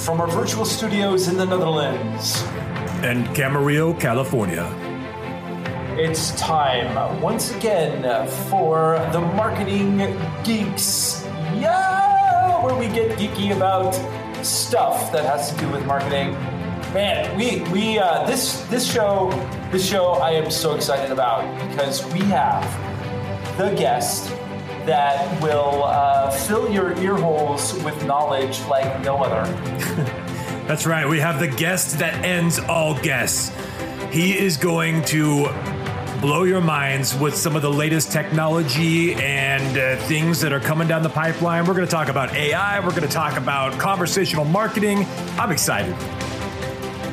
from our virtual studios in the Netherlands. And Camarillo, California. It's time once again for the Marketing Geeks. Yeah, where we get geeky about stuff that has to do with marketing. Man, we we uh, this this show this show I am so excited about because we have the guest that will uh, fill your ear holes with knowledge like no other. That's right. We have the guest that ends all guests. He is going to blow your minds with some of the latest technology and uh, things that are coming down the pipeline. We're going to talk about AI. We're going to talk about conversational marketing. I'm excited.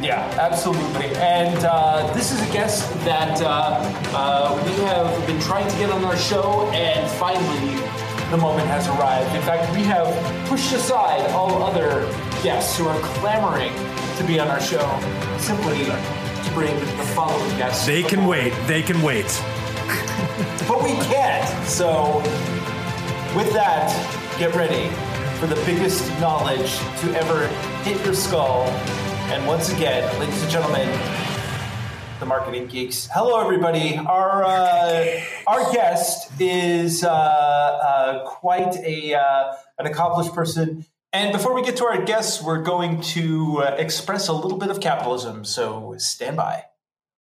Yeah, absolutely. And uh, this is a guest that uh, uh, we have been trying to get on our show, and finally, the moment has arrived. In fact, we have pushed aside all other guests who are clamoring to be on our show simply to bring the following guests. They can wait. They can wait. but we can't. So, with that, get ready for the biggest knowledge to ever hit your skull and once again, ladies and gentlemen, the marketing geeks. Hello, everybody. Our uh, our guest is uh, uh, quite a uh, an accomplished person. And before we get to our guests, we're going to uh, express a little bit of capitalism. So stand by.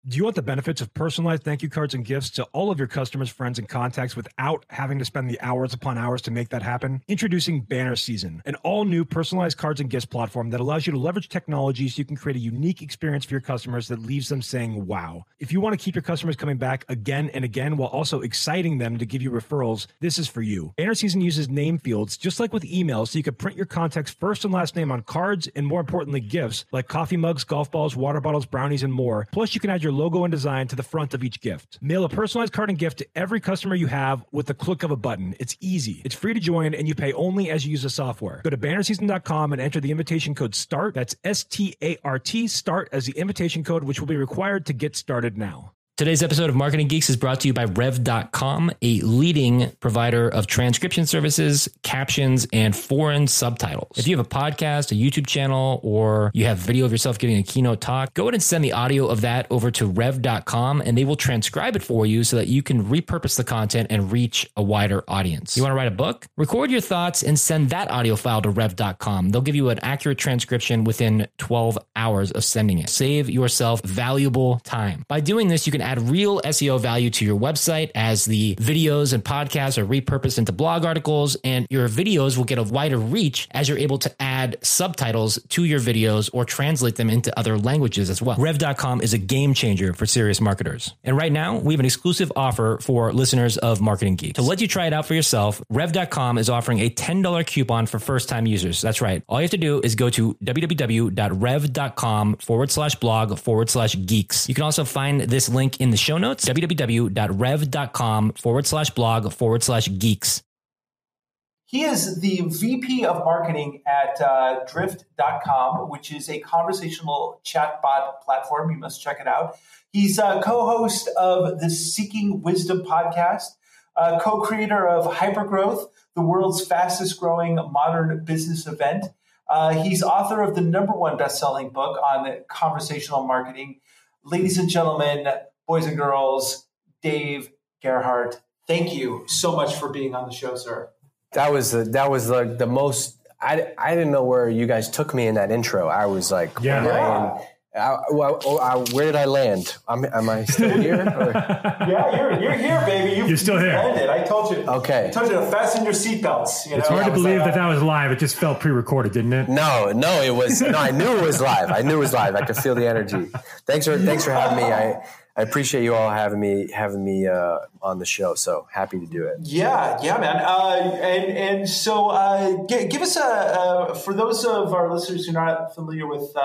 Do you want the benefits of personalized thank you cards and gifts to all of your customers, friends, and contacts without having to spend the hours upon hours to make that happen? Introducing Banner Season, an all new personalized cards and gifts platform that allows you to leverage technology so you can create a unique experience for your customers that leaves them saying, wow. If you want to keep your customers coming back again and again while also exciting them to give you referrals, this is for you. Banner Season uses name fields just like with email so you can print your contact's first and last name on cards and more importantly, gifts like coffee mugs, golf balls, water bottles, brownies, and more. Plus, you can add your logo and design to the front of each gift. Mail a personalized card and gift to every customer you have with the click of a button. It's easy. It's free to join and you pay only as you use the software. Go to bannerseason.com and enter the invitation code START. That's S T A R T START as the invitation code, which will be required to get started now. Today's episode of Marketing Geeks is brought to you by Rev.com, a leading provider of transcription services, captions, and foreign subtitles. If you have a podcast, a YouTube channel, or you have video of yourself giving a keynote talk, go ahead and send the audio of that over to Rev.com and they will transcribe it for you so that you can repurpose the content and reach a wider audience. You want to write a book? Record your thoughts and send that audio file to Rev.com. They'll give you an accurate transcription within 12 hours of sending it. Save yourself valuable time. By doing this, you can add real SEO value to your website as the videos and podcasts are repurposed into blog articles, and your videos will get a wider reach as you're able to add subtitles to your videos or translate them into other languages as well. Rev.com is a game changer for serious marketers. And right now, we have an exclusive offer for listeners of Marketing Geek. To let you try it out for yourself, Rev.com is offering a $10 coupon for first time users. That's right. All you have to do is go to www.rev.com forward slash blog forward slash geeks. You can also find this link in the show notes, www.rev.com forward slash blog forward slash geeks. He is the VP of marketing at uh, drift.com, which is a conversational chatbot platform. You must check it out. He's a co host of the Seeking Wisdom podcast, co creator of Hypergrowth, the world's fastest growing modern business event. Uh, he's author of the number one best selling book on conversational marketing. Ladies and gentlemen, boys and girls, Dave Gerhardt, thank you so much for being on the show, sir. That was the, that was like the most. I, I didn't know where you guys took me in that intro. I was like, yeah. I, I, well, oh, I, where did I land? I'm, am I still here? yeah, you're, you're here, baby. You, are still here. Landed. I told you. Okay. I told you to fasten your seatbelts. You it's know? hard to believe like, that that was live. It just felt pre-recorded, didn't it? No, no, it was. No, I knew it was live. I knew it was live. I could feel the energy. Thanks for thanks for having me. I I appreciate you all having me having me uh, on the show. So happy to do it. Yeah, yeah, man. Uh, and and so uh, g- give us a for those of our listeners who are not familiar with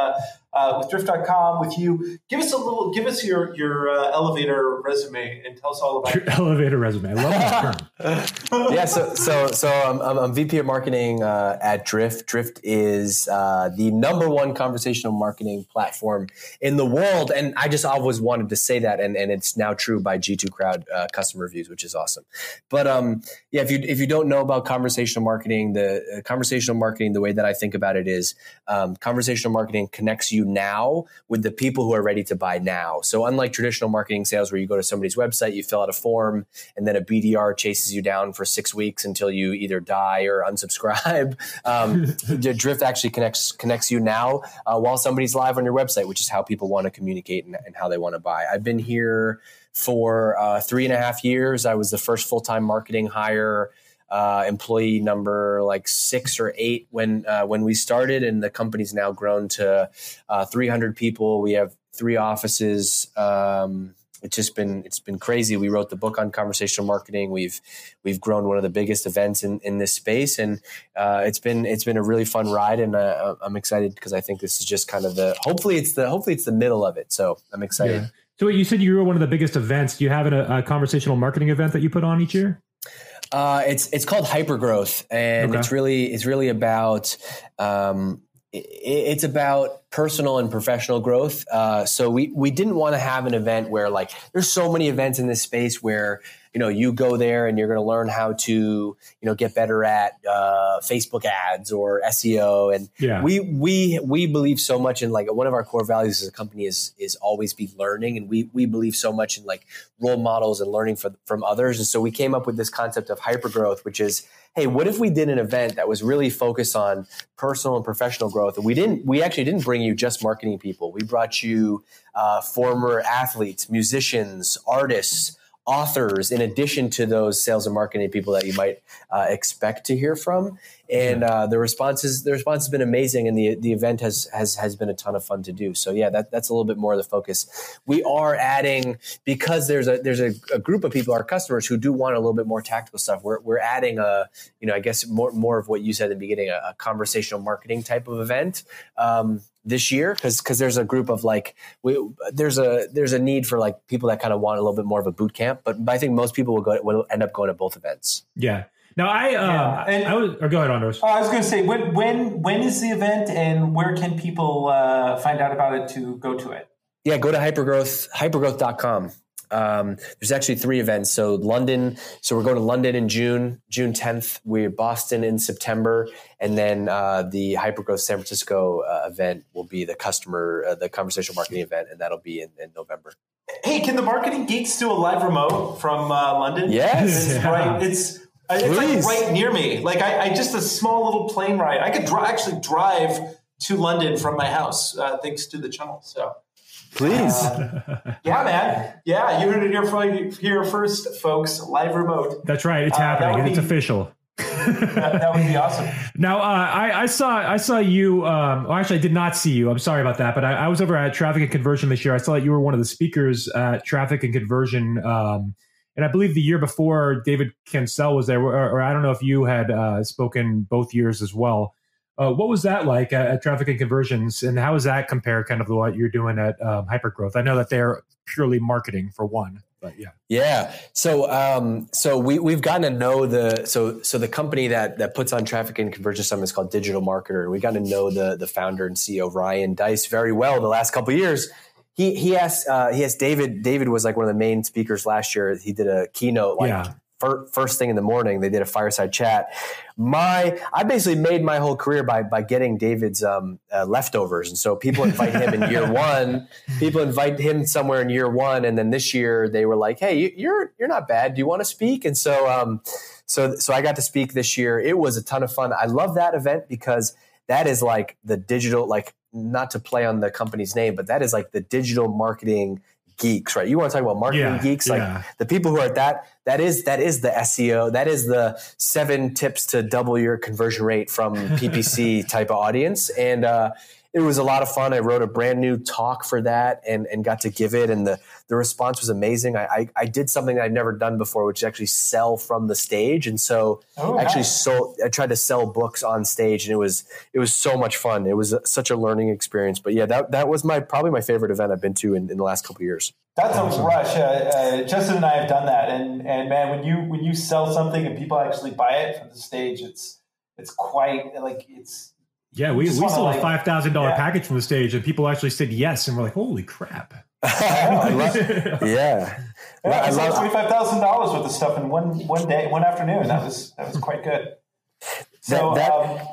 uh, with Drift.com, with you. Give us a little, give us your your uh, elevator resume and tell us all about your it. elevator resume. I love that term. yeah, so so so I'm, I'm VP of marketing uh, at Drift. Drift is uh, the number one conversational marketing platform in the world, and I just always wanted to say that, and, and it's now true by G2 Crowd uh, customer reviews, which is awesome. But um, yeah, if you if you don't know about conversational marketing, the uh, conversational marketing, the way that I think about it is um, conversational marketing connects you now with the people who are ready to buy now. So unlike traditional marketing sales, where you go to somebody's website, you fill out a form, and then a BDR chases you down for six weeks until you either die or unsubscribe. Um, Drift actually connects connects you now uh, while somebody's live on your website, which is how people want to communicate and, and how they want to buy. I've been here for uh, three and a half years. I was the first full time marketing hire. Uh, employee number like six or eight when uh, when we started, and the company's now grown to uh, 300 people. We have three offices. Um, it's just been it's been crazy. We wrote the book on conversational marketing. We've we've grown one of the biggest events in, in this space, and uh, it's been it's been a really fun ride. And uh, I'm excited because I think this is just kind of the hopefully it's the hopefully it's the middle of it. So I'm excited. Yeah. So you said you were one of the biggest events. Do you have a, a conversational marketing event that you put on each year? Uh, it's it's called hypergrowth, and okay. it's really it's really about um, it, it's about personal and professional growth. Uh, so we we didn't want to have an event where like there's so many events in this space where you know you go there and you're going to learn how to you know get better at uh, Facebook ads or SEO and yeah. we we we believe so much in like one of our core values as a company is is always be learning. And we we believe so much in like role models and learning from from others. And so we came up with this concept of hyper growth which is hey what if we did an event that was really focused on personal and professional growth? And we didn't we actually didn't bring you just marketing people. We brought you uh, former athletes musicians artists authors in addition to those sales and marketing people that you might uh, expect to hear from. And uh, the response is the response has been amazing and the the event has has has been a ton of fun to do. So yeah that, that's a little bit more of the focus. We are adding because there's a there's a, a group of people our customers who do want a little bit more tactical stuff. We're, we're adding a you know i guess more more of what you said in the beginning a, a conversational marketing type of event. Um, this year because because there's a group of like we there's a there's a need for like people that kind of want a little bit more of a boot camp but, but I think most people will go will end up going to both events. Yeah. Now I uh, yeah. and, I was or go ahead Andros. Oh, I was going to say when when when is the event and where can people uh, find out about it to go to it? Yeah, go to hypergrowth hypergrowth.com. Um, there's actually three events. So London, so we're going to London in June, June 10th. We're Boston in September, and then uh, the Hypergrowth San Francisco uh, event will be the customer, uh, the conversational marketing event, and that'll be in, in, November. Hey, can the marketing geeks do a live remote from uh, London? Yes, it's right. It's uh, it's like right near me. Like I, I, just a small little plane ride. I could dr- actually drive to London from my house uh, thanks to the channel. So. Please. Uh, yeah, man. Yeah, you heard it here, here first, folks. Live remote. That's right. It's uh, happening. It's official. that, that, would be awesome. Now, uh, I, I, saw I saw you. Um, well, actually, I did not see you. I'm sorry about that. But I, I, was over at Traffic and Conversion this year. I saw that you were one of the speakers at Traffic and Conversion. Um, and I believe the year before, David Cancel was there, or, or I don't know if you had uh, spoken both years as well. Uh, what was that like at, at, Traffic and Conversions, and how does that compare kind of to what you're doing at um, Hypergrowth? I know that they're purely marketing for one, but yeah, yeah. So, um, so we we've gotten to know the so so the company that that puts on Traffic and Conversion Summit is called Digital Marketer, we got to know the the founder and CEO Ryan Deiss very well the last couple years. He he asked uh, he asked David. David was like one of the main speakers last year. He did a keynote like yeah first thing in the morning they did a fireside chat. My i basically made my whole career by by getting david's um, uh, leftovers. And so people invite him in year one. People invite him somewhere in year one. And then this year they were like hey you're you're not bad. Do you want to speak? And so um so so i got to speak this year. It was a ton of fun. I love that event because that is like the digital like not to play on the company's name but that is like the digital marketing geeks, right? You want to talk about marketing yeah, geeks, like yeah. the people who are at that. That is that is the SEO. That is the seven tips to double your conversion rate from PPC type of audience. And uh, it was a lot of fun. I wrote a brand new talk for that and, and got to give it, and the, the response was amazing. I, I, I did something I'd never done before, which is actually sell from the stage. And so oh, actually nice. sold, I tried to sell books on stage, and it was it was so much fun. It was such a learning experience. But yeah, that that was my probably my favorite event I've been to in, in the last couple years. That's awesome. a rush. Uh, uh, Justin and I have done that, and and man, when you when you sell something and people actually buy it from the stage, it's it's quite like it's yeah, we, we sold like, a five thousand yeah. dollar package from the stage, and people actually said yes, and we're like, "Holy crap!" yeah, yeah, I sold twenty five thousand dollars worth of stuff in one one day, one afternoon. That was that was quite good. So that, that um,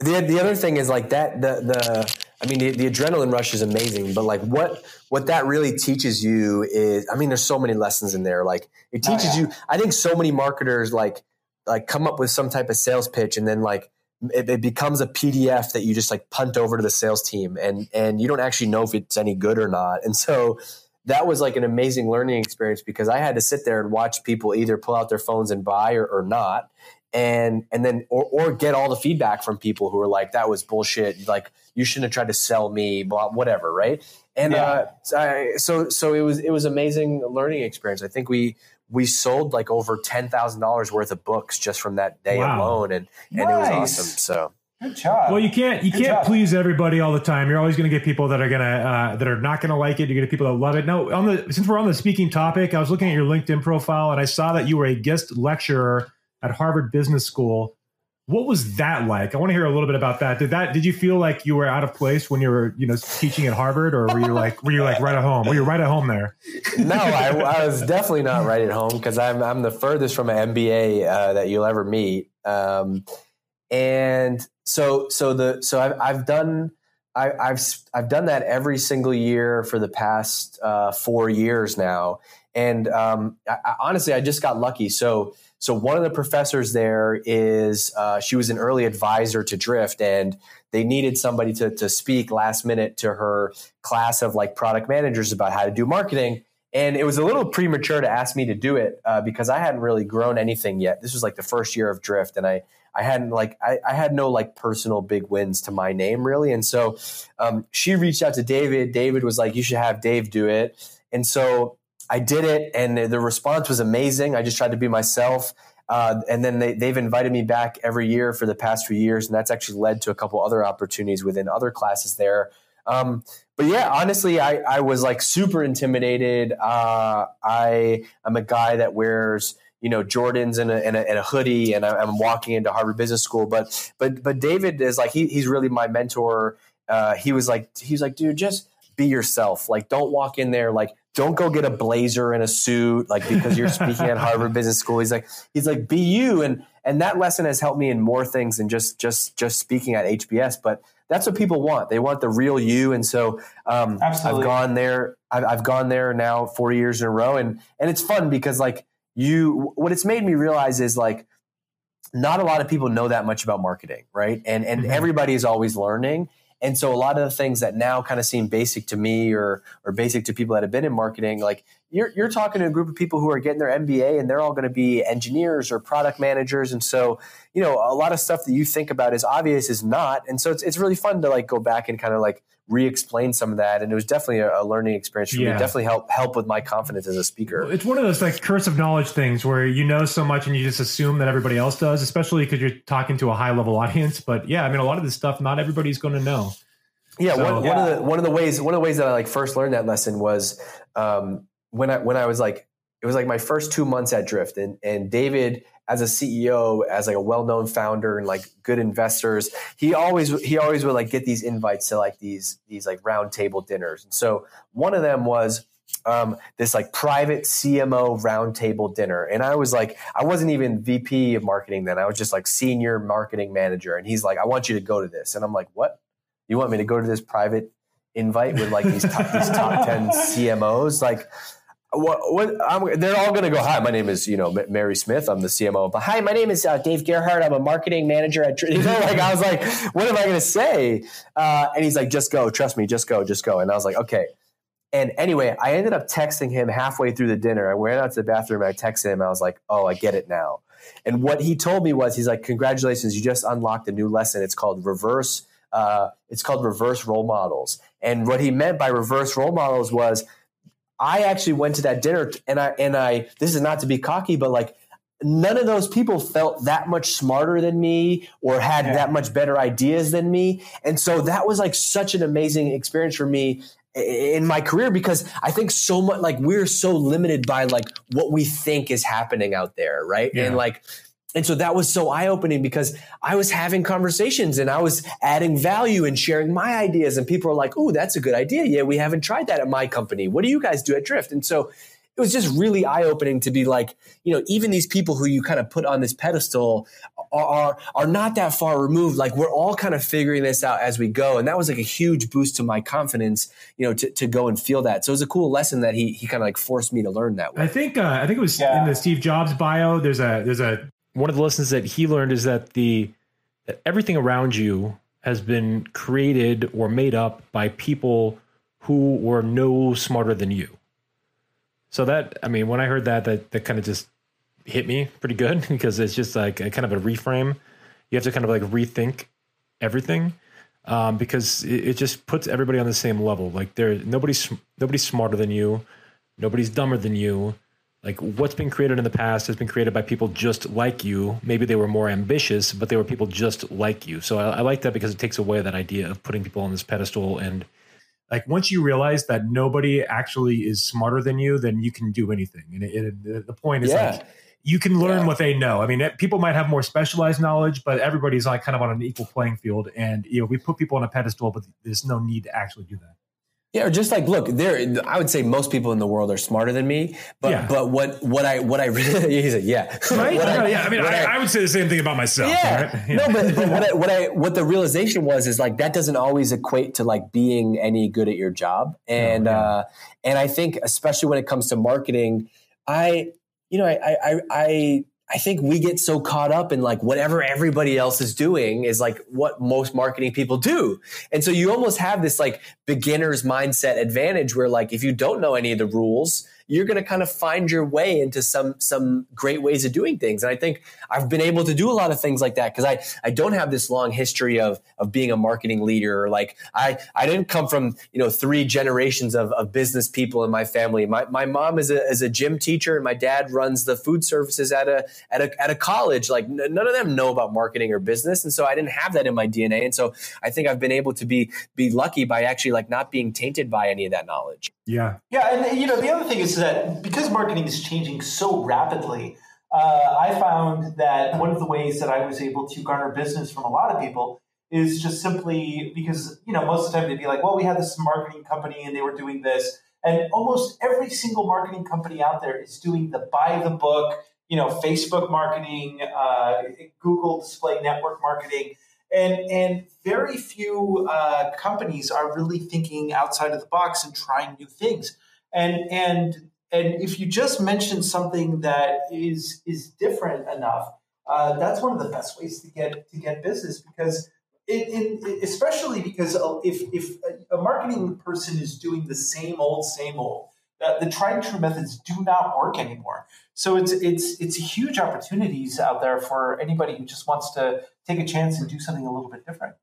the the other thing is like that the the I mean the, the adrenaline rush is amazing, but like what what that really teaches you is I mean there's so many lessons in there. Like it oh, teaches oh, yeah. you. I think so many marketers like like come up with some type of sales pitch and then like it, it, becomes a PDF that you just like punt over to the sales team and and you don't actually know if it's any good or not. And so that was like an amazing learning experience because I had to sit there and watch people either pull out their phones and buy or, or not. And and then or, or get all the feedback from people who are like that was bullshit like you shouldn't have tried to sell me blah whatever right and yeah. uh, so, I, so so it was it was amazing learning experience I think we we sold like over ten thousand dollars worth of books just from that day wow. alone, and and nice. it was awesome. So good job. Well, you can't you good can't job. please everybody all the time. You're always going to get people that are gonna uh, that are not going to like it. You're going to get people that love it. Now, on the since we're on the speaking topic, I was looking at your LinkedIn profile and I saw that you were a guest lecturer at Harvard Business School. What was that like? I want to hear a little bit about that. Did that did you feel like you were out of place when you were you know teaching at Harvard, or were you like were you like right at home? Were you right at home there? No, I, I was definitely not right at home because I'm I'm the furthest from an MBA uh, that you'll ever meet. Um, and so so the so I've I've done I, have I've done that every single year for the past uh, four years now, and um, I, honestly, I just got lucky. So so one of the professors there is uh, she was an early advisor to Drift, and they needed somebody to to speak last minute to her class of like product managers about how to do marketing. And it was a little premature to ask me to do it uh, because I hadn't really grown anything yet. This was like the first year of Drift, and I I hadn't like I, I had no like personal big wins to my name really. And so um, she reached out to David. David was like, "You should have Dave do it." And so I did it, and the response was amazing. I just tried to be myself. Uh, and then they, they've invited me back every year for the past few years, and that's actually led to a couple other opportunities within other classes there. Um, but yeah, honestly, I, I was like super intimidated. Uh, I am a guy that wears you know Jordans and a, and a, and a hoodie, and I, am walking into Harvard Business School. But but but David is like he, he's really my mentor. Uh, he was like he's like dude, just be yourself. Like don't walk in there like don't go get a blazer and a suit like because you're speaking at Harvard Business School. He's like he's like be you and and that lesson has helped me in more things than just just just speaking at HBS. But that's what people want. They want the real you. And so um, I've gone there. I've, I've gone there now four years in a row, and and it's fun because like you, what it's made me realize is like not a lot of people know that much about marketing, right? And and mm-hmm. everybody is always learning. And so a lot of the things that now kind of seem basic to me or or basic to people that have been in marketing, like you're you're talking to a group of people who are getting their MBA and they're all going to be engineers or product managers. And so, you know, a lot of stuff that you think about is obvious is not. And so it's it's really fun to like go back and kind of like re-explain some of that. And it was definitely a, a learning experience for yeah. me definitely help help with my confidence as a speaker. It's one of those like curse of knowledge things where you know so much and you just assume that everybody else does especially because you're talking to a high level audience. But yeah i mean a lot of this stuff not everybody's going to know. Yeah, so, one, yeah. one of the one of the ways one of the ways that I like first learned that lesson was um, when I when I was like it was like my first two months at Drift. And and David as a CEO as like a well known founder and like good investors he always he always would like get these invites to like these these like round table dinners and so one of them was um, this like private CMO roundtable dinner. And I was like, I wasn't even VP of marketing then. I was just like senior marketing manager. And he's like, I want you to go to this. And I'm like, what? You want me to go to this private invite with like these top, these top 10 CMOs? Like, what, what they're all going to go, hi, my name is, you know, Mary Smith. I'm the CMO. But hi, my name is uh, Dave Gerhardt. I'm a marketing manager at, you know, like, I was like, what am I going to say? Uh, and he's like, just go, trust me, just go, just go. And I was like, okay. And anyway, I ended up texting him halfway through the dinner. I went out to the bathroom. I texted him. I was like, oh, I get it now. And what he told me was, he's like, congratulations, you just unlocked a new lesson. It's called reverse uh, it's called reverse role models. And what he meant by reverse role models was I actually went to that dinner and I and I this is not to be cocky, but like none of those people felt that much smarter than me or had yeah. that much better ideas than me. And so that was like such an amazing experience for me in my career because I think so much like we're so limited by like what we think is happening out there, right? Yeah. And like and so that was so eye opening because I was having conversations and I was adding value and sharing my ideas. And people are like, oh, that's a good idea. Yeah, we haven't tried that at my company. What do you guys do at Drift? And so it was just really eye opening to be like, you know, even these people who you kind of put on this pedestal are, are, are not that far removed. Like we're all kind of figuring this out as we go. And that was like a huge boost to my confidence, you know, to, to go and feel that. So it was a cool lesson that he, he kind of like forced me to learn that way. I think, uh, I think it was yeah. in the Steve Jobs bio. There's a, there's a, one of the lessons that he learned is that the that everything around you has been created or made up by people who were no smarter than you. So that I mean, when I heard that, that that kind of just hit me pretty good because it's just like a kind of a reframe. You have to kind of like rethink everything um, because it, it, just puts everybody on the same level. Like there, nobody's nobody's smarter than you, nobody's dumber than you like what's been created in the past has been created by people just like you. Maybe they were more ambitious, but they were people just like you. So I, I like that because it takes away that idea of putting people on this pedestal and like once you realize that nobody actually is smarter than you, then you can do anything. And it, it, the point is yeah. like you can learn yeah. what they know. I mean, it, people might have more specialized knowledge, but everybody's like kind of on an equal playing field. And you know, we put people on a pedestal, but there's no need to actually do that. Yeah, or just like look, there. I would say most people in the world are smarter than me, but yeah. but what what I what I really he said yeah right I, yeah I mean I, I, I, would say the same thing about myself yeah, right? yeah. no but, but what I, what I what the realization was is like that doesn't always equate to like being any good at your job and oh, yeah. uh and I think especially when it comes to marketing I you know I I I I think we get so caught up in like whatever everybody else is doing is like what most marketing people do. And so you almost have this like beginner's mindset advantage where like if you don't know any of the rules, you're going to kind of find your way into some some great ways of doing things. And I think I've been able to do a lot of things like that because I I don't have this long history of of being a marketing leader. Or like I I didn't come from you know three generations of, of business people in my family. My my mom is a is a gym teacher and my dad runs the food services at a at a at a college. Like n- none of them know about marketing or business, and so I didn't have that in my DNA. And so I think I've been able to be be lucky by actually like not being tainted by any of that knowledge. Yeah. Yeah. And, you know, the other thing is that because marketing is changing so rapidly, uh, I found that one of the ways that I was able to garner business from a lot of people is just simply because, you know, most of the time they'd be like, well, we had this marketing company and they were doing this. And almost every single marketing company out there is doing the buy the book, you know, Facebook marketing, uh, Google display network marketing and and very few uh, companies are really thinking outside of the box and trying new things. And and and if you just mention something that is is different enough, uh, that's one of the best ways to get to get business because. It, it, especially because if, if a marketing person is doing the same old, same old, uh, the tried and true methods do not work anymore. So it's it's it's huge opportunities out there for anybody who just wants to take a chance and do something a little bit different.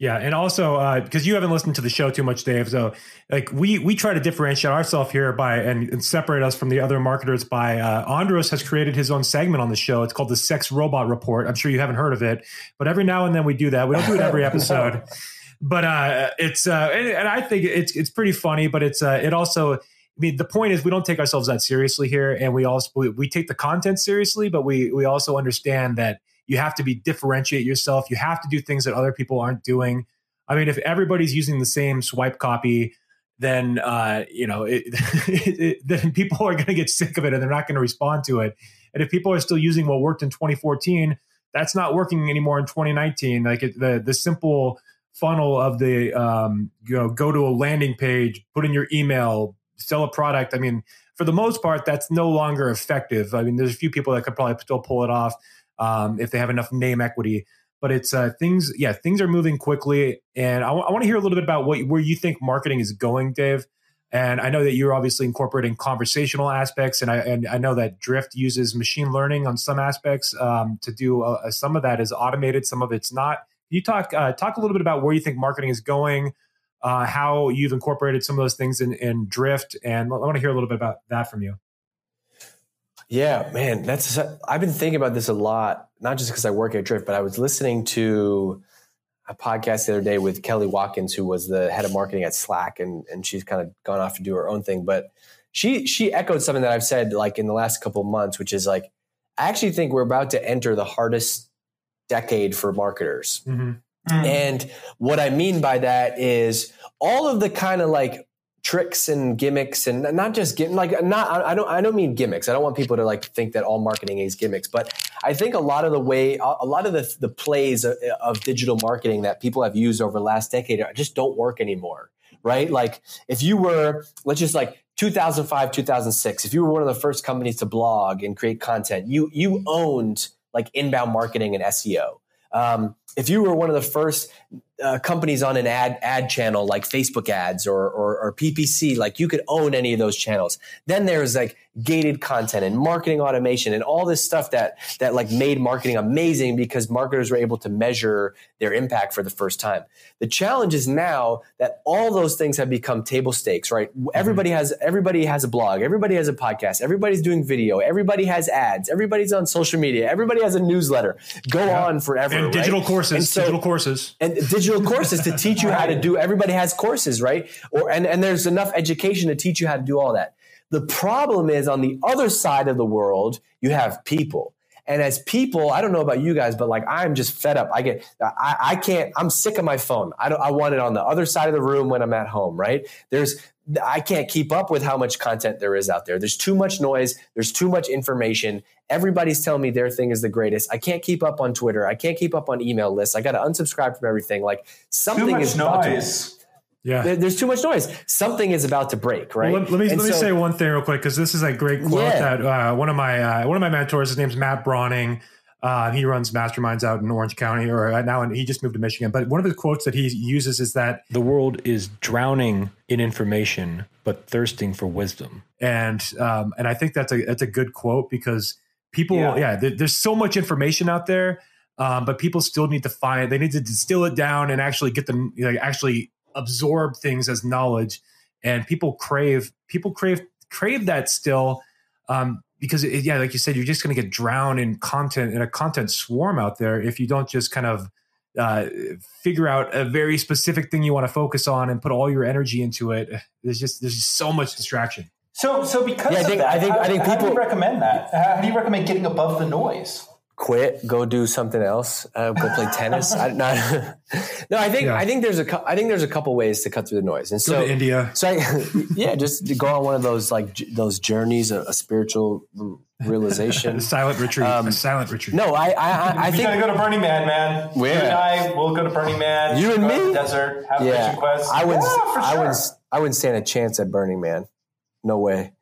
Yeah, and also because uh, you haven't listened to the show too much, Dave. So like we we try to differentiate ourselves here by and, and, separate us from the other marketers by uh, Andros has created his own segment on the show. It's called the Sex Robot Report. I'm sure you haven't heard of it, but every now and then we do that. We don't do it every episode, but uh, it's uh, and, and, I think it's it's pretty funny. But it's uh, it also mean, the point is we don't take ourselves that seriously here, and we also we, we take the content seriously, but we we also understand that you have to be differentiate yourself. You have to do things that other people aren't doing. I mean, if everybody's using the same swipe copy, then uh, you know, it, it, it, then people are going to get sick of it and they're not going to respond to it. And if people are still using what worked in 2014, that's not working anymore in 2019. Like the the simple funnel of the um, you know go to a landing page, put in your email, sell a product. I mean, for the most part, that's no longer effective. I mean, there's a few people that could probably still pull it off um, if they have enough name equity. But it's uh, things, yeah, things are moving quickly, and I, w- I want to hear a little bit about what where you think marketing is going, Dave. And I know that you're obviously incorporating conversational aspects, and I and I know that Drift uses machine learning on some aspects um, to do uh, some of that is automated, some of it's not. you talk uh, talk a little bit about where you think marketing is going, uh, how you've incorporated some of those things in, in Drift, and I want to hear a little bit about that from you. Yeah, man, that's I've been thinking about this a lot, not just because I work at Drift, but I was listening to a podcast the other day with Kelly Watkins, who was the head of marketing at Slack, and and she's kind of gone off to do her own thing. But she she echoed something that I've said like in the last couple months, which is like I actually think we're about to enter the hardest decade for marketers. Mm-hmm. Mm. And what I mean by that is all of the kind of like tricks and gimmicks and not just get like not I don't I don't mean gimmicks. I don't want people to like think that all marketing is gimmicks, but I think a lot of the way a lot of the the plays of, of digital marketing that people have used over the last decade just don't work anymore. Right? Like if you were let's just like 2005 2006 if you were one of the first companies to blog and create content you you owned like inbound marketing and SEO um, if you were one of the first uh, companies on an ad ad channel like Facebook ads or, or, or PPC, like you could own any of those channels. Then there's like gated content and marketing automation and all this stuff that that like made marketing amazing because marketers were able to measure their impact for the first time. The challenge is now that all those things have become table stakes, right? Mm-hmm. Everybody has everybody has a blog, everybody has a podcast, everybody's doing video, everybody has ads, everybody's on social media, everybody has a newsletter. Go yeah. on forever. And digital courses, and so, digital courses. And digital courses to teach you how to do everybody has courses, right? Or and, and there's enough education to teach you how to do all that. The problem is on the other side of the world, you have people. And as people, I don't know about you guys, but like I'm just fed up. I get, I, I can't, I'm sick of my phone. I don't, I want it on the other side of the room when I'm at home, right? There's, I can't keep up with how much content there is out there. There's too much noise. There's too much information. Everybody's telling me their thing is the greatest. I can't keep up on Twitter. I can't keep up on email lists. I got to unsubscribe from everything. Like something is noise. Yeah, there, there's too much noise. Something is about to break, right? Well, let, let, me let so, me say one thing real quick because this is a great quote yeah. that uh, one of my uh, one of my mentors. His name's Matt Browning. Uh, he runs masterminds out in Orange County, or uh, now and he just moved to Michigan. But one of the quotes that he uses is that the world is drowning in information, but thirsting for wisdom. And um, and I think that's a that's a good quote because people, yeah, yeah there, there's so much information out there, um, but people still need to find. They need to distill it down and actually get them, you know, actually absorb things as knowledge and people crave people crave crave that still um, because it, yeah like you said you're just going to get drowned in content in a content swarm out there if you don't just kind of uh, figure out a very specific thing you want to focus on and put all your energy into it. There's just there's just so much distraction. So so because yeah, I think, that, I think, how, I think people, how do you recommend that? How do you recommend getting above the noise quit, go do something else, uh, go play tennis. I, not, no, I think yeah. I think there's a I think there's a couple ways to cut through the noise. And so India, so I, yeah, just go on one of those like j- those journeys, a, a spiritual realization, a silent retreat, um, a silent retreat. No, I I, I think gotta go to Burning Man, man. Where? You and I will go to Burning Man. You and me, desert, have yeah. mission quest. I would, yeah, sure. I would, I wouldn't stand a chance at Burning Man. No way.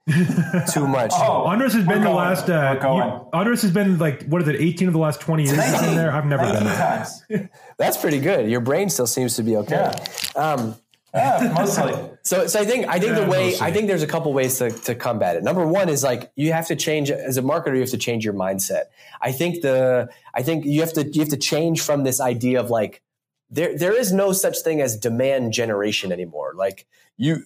Too much. oh, Andres has been going. the last. Uh, Andres has been like what is it? Eighteen of the last twenty years. Been there. I've never been there. That's pretty good. Your brain still seems to be okay. Yeah. Um, yeah, mostly. So, so I think I think yeah, the way mostly. I think there's a couple ways to, to combat it. Number one is like you have to change as a marketer. You have to change your mindset. I think the I think you have to you have to change from this idea of like there there is no such thing as demand generation anymore. Like you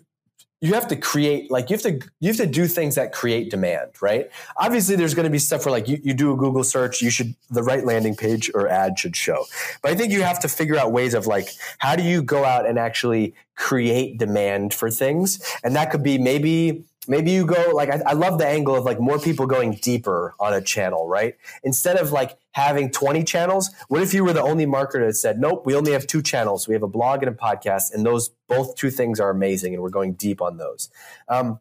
you have to create like you have to you have to do things that create demand right? Obviously there's going to be stuff where like you, you do a google search you should the right landing page or ad should show. But i think you have to figure out ways of like how do you go out and actually create demand for things? And that could be maybe maybe you go like I, I, love the angle of like more people going deeper on a channel right? Instead of like having 20 channels what if you were the only marketer that said nope we only have two channels. We have a blog and a podcast and those both two things are amazing and we're going deep on those. Um,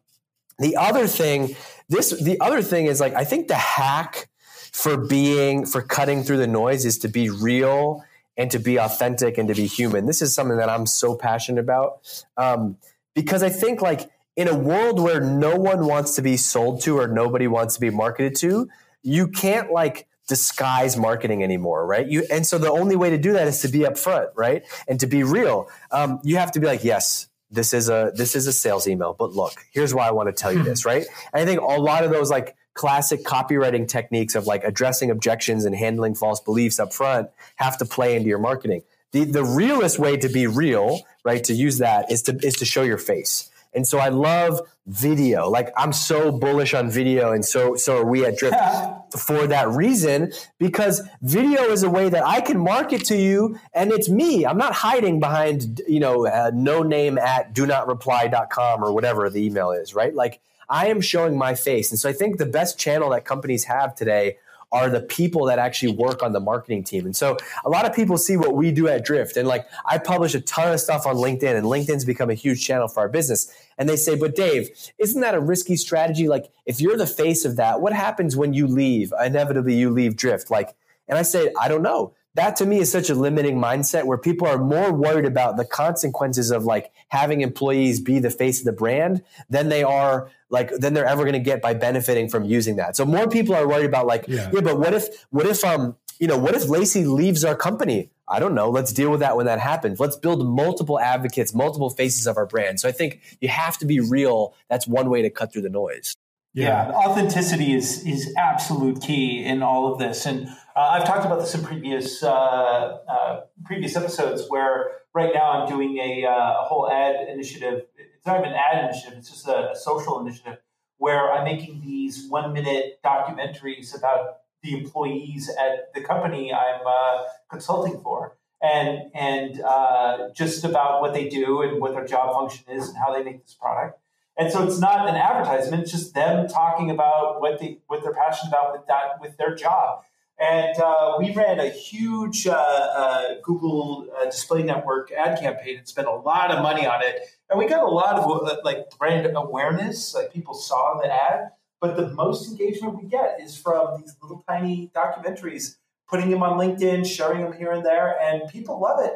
the other thing this the other thing is like i think the hack for being for cutting through the noise is to be real and to be authentic and to be human. This is something that i'm so passionate about um, because i think like in a world where no one wants to be sold to or nobody wants to be marketed to, you can't like disguise marketing anymore, right? You and so the only way to do that is to be upfront, right, and to be real. Um, you have to be like, yes, this is a this is a sales email, but look, here's why I want to tell you this, right? And I think a lot of those like classic copywriting techniques of like addressing objections and handling false beliefs up front have to play into your marketing. the the realest way to be real, right? To use that is to is to show your face. And so I love video. Like I'm so bullish on video, and so so are we at Drift for that reason. Because video is a way that I can market to you, and it's me. I'm not hiding behind you know uh, no name at do not reply.com or whatever the email is, right? Like I am showing my face, and so I think the best channel that companies have today are the people that actually work on the marketing team. And so a lot of people see what we do at Drift. And like I publish a ton of stuff on LinkedIn, and LinkedIn's become a huge channel for our business. And they say, but Dave, isn't that a risky strategy? Like if you're the face of that, what happens when you leave? Inevitably you leave Drift. Like, and I say, I don't know that to me is such a limiting mindset where people are more worried about the consequences of like having employees be the face of the brand than they are like than they're ever going to get by benefiting from using that. So more people are worried about like yeah. yeah, but what if what if um you know what if Lacey leaves our company? I don't know. Let's deal with that when that happens. Let's build multiple advocates, multiple faces of our brand. So I think you have to be real. That's one way to cut through the noise. Yeah. yeah, authenticity is is absolute key in all of this, and uh, I've talked about this in previous uh, uh, previous episodes. Where right now I'm doing a, uh, a, whole ad initiative. It's not even an ad initiative; it's just a, a social initiative where I'm making these one minute documentaries about the employees at the company I'm uh, consulting for, and and uh, just about what they do and what their job function is and how they make this product and so it's not an advertisement; it's just them talking about what they what they're passionate about with that with their job. And uh, we ran a huge uh, uh, Google uh, Display Network ad campaign and spent a lot of money on it. And we got a lot of like brand awareness, like people saw the ad. But the most engagement we get is from these little tiny documentaries, putting them on LinkedIn, sharing them here and there, and people love it.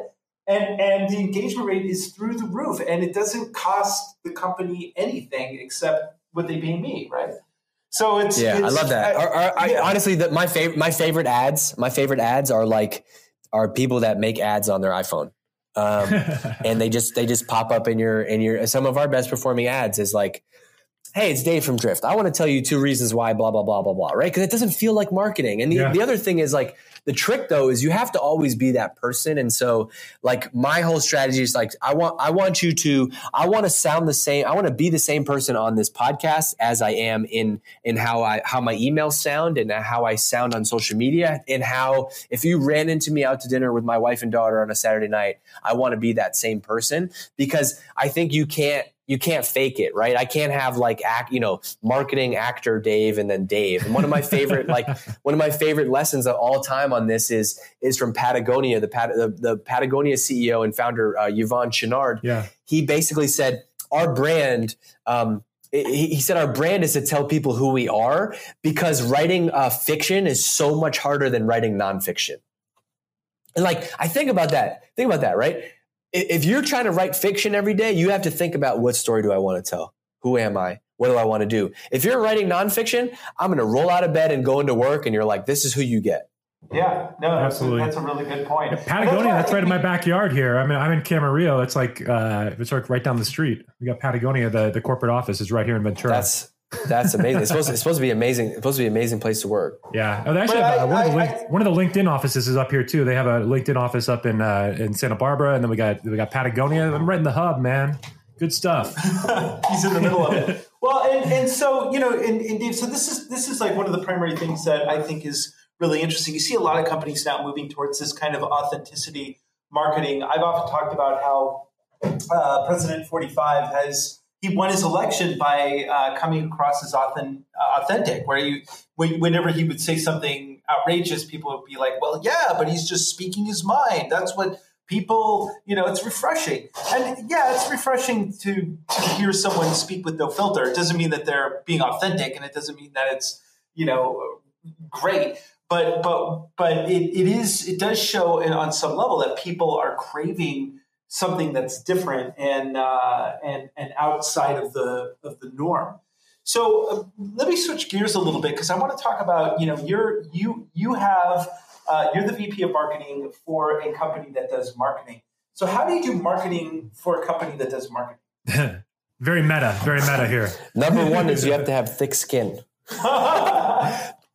And and the engagement rate is through the roof and it doesn't cost the company anything except what they pay me right? So it's yeah it's, i love that. I, are, are, yeah. Honestly that my favorite my favorite ads my favorite ads are like are people that make ads on their iphone. Um, and they just they just pop up in your in your some of our best performing ads is like hey, it's Dave from Drift. I want to tell you two reasons why, blah, blah, blah, blah, blah, right? Because it doesn't feel like marketing. And the, yeah. the other thing is like the trick though is you have to always be that person. And so like my whole strategy is like, I want, I want you to, I want to sound the same. I want to be the same person on this podcast as I am in, in how I, how my emails sound and how I sound on social media and how if you ran into me out to dinner with my wife and daughter on a Saturday night, I want to be that same person because I think you can't, you can't fake it, right? I can't have like act, you know, marketing actor Dave and then Dave. And one of my favorite, like one of my favorite lessons of all time on this is is from Patagonia, the Pat, the, the, Patagonia CEO and founder uh, Yvon Chouinard. Yeah, he basically said our brand. Um, he said our brand is to tell people who we are because writing uh, fiction is so much harder than writing nonfiction. And like I think about that, think about that, right? if you're trying to write fiction every day, you have to think about what story do I want to tell? Who am I? What do I want to do? If you're writing nonfiction, I'm going to roll out of bed and go into work, and you're like, this is who you get. Yeah, no, absolutely. That's a, that's a really good point. Yeah, Patagonia, that's, that's right in my backyard here. I mean, I'm in Camarillo. It's like uh, it's like right down the street. We got Patagonia. The the corporate office is right here in Ventura. That's that's amazing. It's supposed, to, it's supposed to be amazing. It's supposed to be an amazing place to work. Yeah. Oh, they actually have, uh, one, of the link, I, one, of the LinkedIn offices is up here too. They have a LinkedIn office up in uh, in Santa Barbara, and then we got we got Patagonia. I'm right in the hub, man. Good stuff. He's in the middle of it. Well, and, and so you know, and, and Dave, so this is this is like one of the primary things that I think is really interesting. You see a lot of companies now moving towards this kind of authenticity marketing. I've often talked about how uh, President 45 has he won his election by uh, coming across as authentic, uh, authentic where you whenever he would say something outrageous people would be like well yeah but he's just speaking his mind that's what people you know it's refreshing and yeah it's refreshing to, to hear someone speak with no filter it doesn't mean that they're being authentic and it doesn't mean that it's you know great but but but it, it is it does show on some level that people are craving something that's different and uh, and and outside of the of the norm. So uh, let me switch gears a little bit because I want to talk about you know you're you you have uh, you're the VP of marketing for a company that does marketing. So how do you do marketing for a company that does marketing? very meta, very meta here. Number one is you have to have thick skin.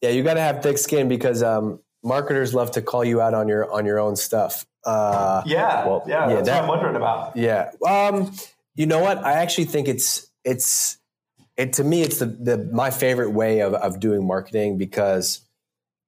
yeah, you got to have thick skin because um, marketers love to call you out on your on your own stuff. Uh, yeah, well, yeah, yeah, that's that, what I'm wondering about. Yeah, um, you know what? I actually think it's it's it to me it's the, the my favorite way of, of doing marketing because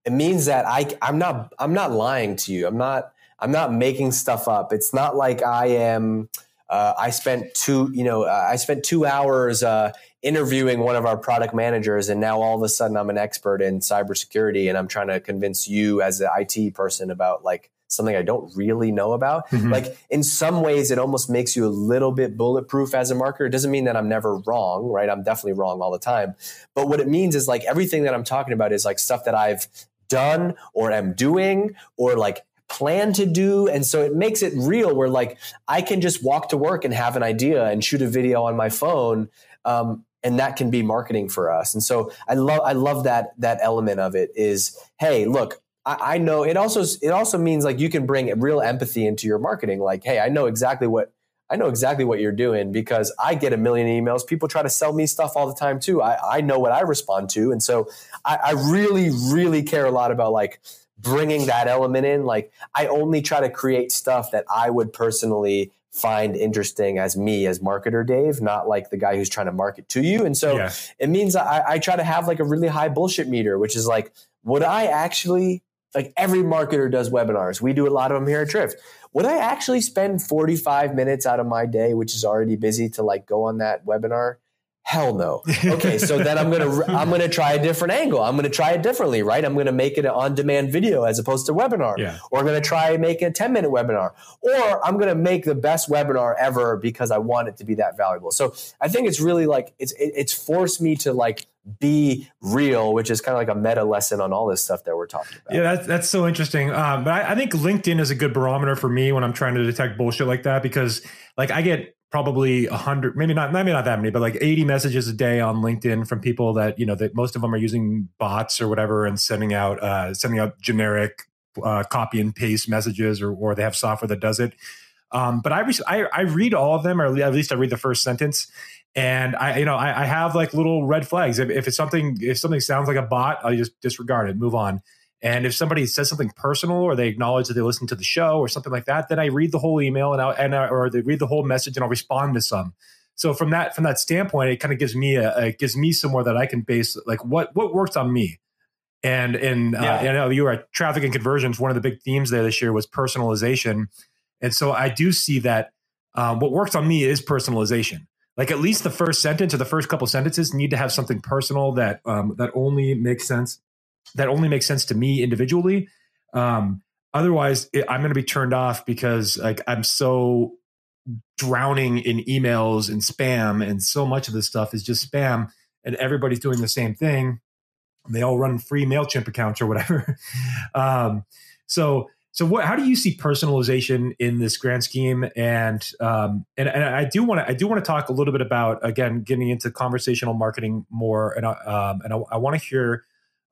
it means that I I'm not I'm not lying to you. I'm not I'm not making stuff up. It's not like I am. Uh, I spent two, you know, uh, I spent two hours uh, interviewing one of our product managers, and now all of a sudden I'm an expert in cybersecurity, and I'm trying to convince you as an IT person about like something I don't really know about. Mm-hmm. Like in some ways, it almost makes you a little bit bulletproof as a marketer. It doesn't mean that I'm never wrong, right? I'm definitely wrong all the time. But what it means is like everything that I'm talking about is like stuff that I've done or am doing or like plan to do. And so it makes it real where like I can just walk to work and have an idea and shoot a video on my phone. Um, and that can be marketing for us. And so I love I love that that element of it is hey, look, I, I know it also it also means like you can bring real empathy into your marketing. Like, hey, I know exactly what I know exactly what you're doing because I get a million emails. People try to sell me stuff all the time too. I, I know what I respond to. And so I, I really, really care a lot about like bringing that element in. Like I only try to create stuff that I would personally find interesting as me as marketer Dave, not like the guy who's trying to market to you. And so yeah. it means I, I try to have like a really high bullshit meter, which is like, would I actually like every marketer does webinars. We do a lot of them here at Drift. Would I actually spend 45 minutes out of my day, which is already busy, to like go on that webinar? Hell no. Okay, so then I'm gonna I'm gonna try a different angle. I'm gonna try it differently, right? I'm gonna make it an on-demand video as opposed to webinar, yeah. or I'm gonna try making a 10 minute webinar, or I'm gonna make the best webinar ever because I want it to be that valuable. So I think it's really like it's it, it's forced me to like be real, which is kind of like a meta lesson on all this stuff that we're talking about. Yeah, that's that's so interesting. Um, but I, I think LinkedIn is a good barometer for me when I'm trying to detect bullshit like that because like I get probably a hundred, maybe not, maybe not that many, but like 80 messages a day on LinkedIn from people that, you know, that most of them are using bots or whatever and sending out, uh, sending out generic, uh, copy and paste messages or, or they have software that does it. Um, but I, re- I, I read all of them, or at least I read the first sentence, and I, you know, I, I have like little red flags. If, if, it's something, if something sounds like a bot, I just disregard it, move on. And if somebody says something personal or they acknowledge that they listen to the show or something like that, then I read the whole email and I, and I, or they read the whole message and I'll respond to some. So from that from that standpoint, it kind of gives me a, it gives me somewhere that I can base like what what works on me. And and uh, yeah. uh, I know you were at traffic and conversions. One of the big themes there this year was personalization, and so I do see that um, what works on me is personalization. Like at least the first sentence or the first couple sentences need to have something personal that um, that only makes sense that only makes sense to me individually. Um, otherwise, it, I'm going to be turned off because like I'm so drowning in emails and spam, and so much of this stuff is just spam, and everybody's doing the same thing. They all run free Mailchimp accounts or whatever. um, so so what, how do you see personalization in this grand scheme? And um, and, and I do want to I do want to talk a little bit about again getting into conversational marketing more, and um, and I, I want to hear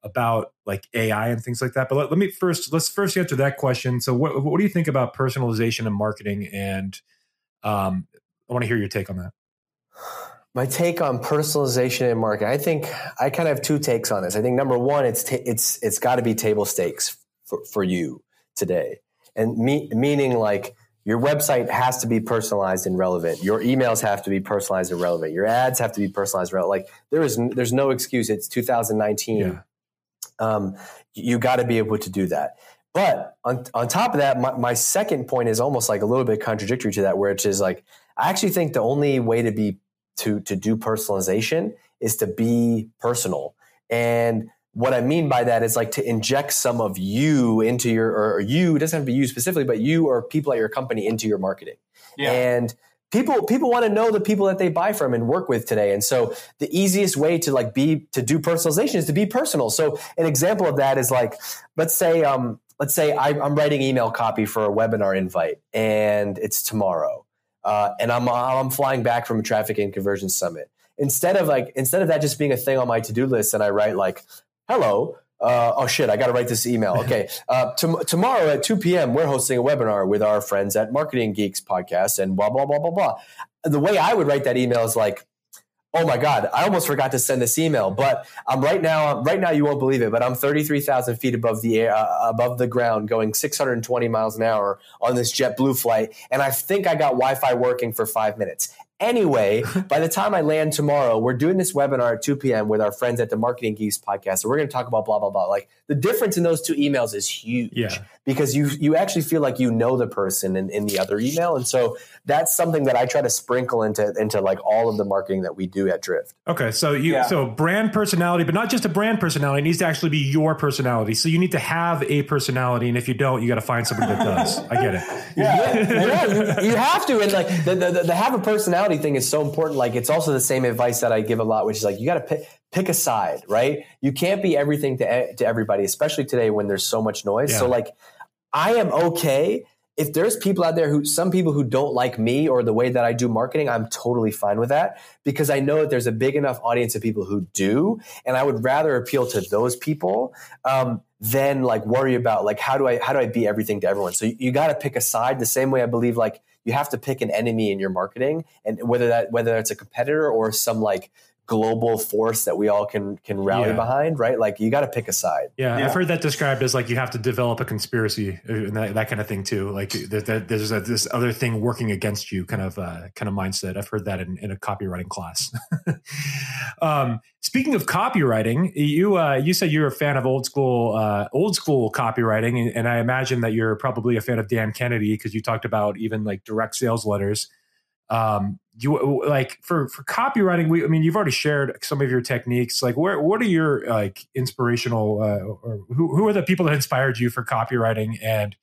about like AI and things like that. But let, let, me first let's first answer that question. So, what what do you think about personalization and marketing? And um, I want to hear your take on that. My take on personalization and marketing. I think I kind of have two takes on this. I think number one, it's t- it's it's got to be table stakes for for you today, and me, meaning like your website has to be personalized and relevant. Your emails have to be personalized and relevant. Your ads have to be personalized and relevant. Like there is, there's no excuse. It's 2019. Yeah um, you got to be able to do that. But on, on top of that, my, my second point is almost like a little bit contradictory to that, which is like I actually think the only way to be to to do personalization is to be personal. And what I mean by that is like to inject some of you into your or you doesn't have to be you specifically, but you or people at your company into your marketing. Yeah. And people people want to know the people that they buy from and work with today. And so the easiest way to like be to do personalization is to be personal. So an example of that is like let's say um let's say I, am writing email copy for a webinar invite and it's tomorrow uh, and I'm I'm flying back from a traffic and conversion summit. Instead of like instead of that just being a thing on my to do list and I write like hello uh, oh shit, I got to write this email. Okay. Uh, tomorrow at 2 p.m., we're hosting a webinar with our friends at Marketing Geeks podcast and blah, blah, blah, blah, blah. The way I would write that email is like, oh my god i almost forgot to send this email but i'm right now right now you won't believe it but i'm 33000 feet above the air uh, above the ground going 620 miles an hour on this jetblue flight and i think i got wi-fi working for five minutes Anyway, by the time I land tomorrow, we're doing this webinar at 2 p.m. with our friends at the Marketing Geeks podcast. So we're going to talk about blah, blah, blah. Like the difference in those two emails is huge yeah. because you, you actually feel like you know the person in, in the other email. And so that's something that I try to sprinkle into, into like all of the marketing that we do at Drift. Okay. So you, yeah. so brand personality, but not just a brand personality, it needs to actually be your personality. So you need to have a personality. And if you don't, you got to find somebody that does. I get it. Yeah. yeah you, you, have to. And like the, the, the, the have a personality personality thing is so important. Like it's also the same advice that I give a lot, which is like you got to pick pick a side, right? You can't be everything to to everybody, especially today when there's so much noise. Yeah. So like I am okay if there's people out there who some people who don't like me or the way that I do marketing, I'm totally fine with that because I know that there's a big enough audience of people who do, and I would rather appeal to those people um, than like worry about like how do I how do I be everything to everyone. So you, you got to pick a side the same way I believe like you have to pick an enemy in your marketing and whether that whether that's a competitor or some like global force that we all can can rally yeah. behind, right? Like you got to pick a side. Yeah, yeah, I've heard that described as like you have to develop a conspiracy uh, and that, that kind of thing too. Like that, there's a, this other thing working against you, kind of uh, kind of mindset. I've heard that in, in a copywriting class. um, speaking of copywriting, you uh, you said you're a fan of old school uh, old school copywriting, and, and I imagine that you're probably a fan of Dan Kennedy because you talked about even like direct sales letters. Um, you like for for copywriting we i mean you've already shared some of your techniques like where what are your like inspirational uh, or who, who are the people that inspired you for copywriting and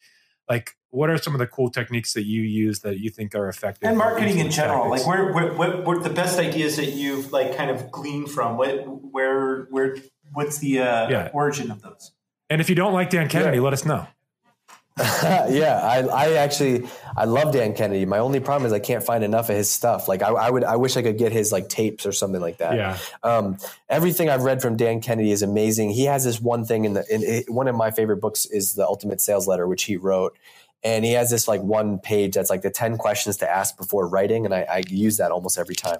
like what are some of the cool techniques that you use that you think are effective and marketing in general tactics? like where, where what, what the best ideas that you've like kind of gleaned from what where where what's the uh, yeah. origin of those and if you don't like dan kennedy yeah. let us know yeah, I, I actually I love Dan Kennedy. My only problem is I can't find enough of his stuff. Like I, I would I wish I could get his like tapes or something like that. Yeah. Um, everything I've read from Dan Kennedy is amazing. He has this one thing in the in, in, one of my favorite books is the Ultimate Sales Letter, which he wrote, and he has this like one page that's like the 10 questions to ask before writing and i, I use that almost every time.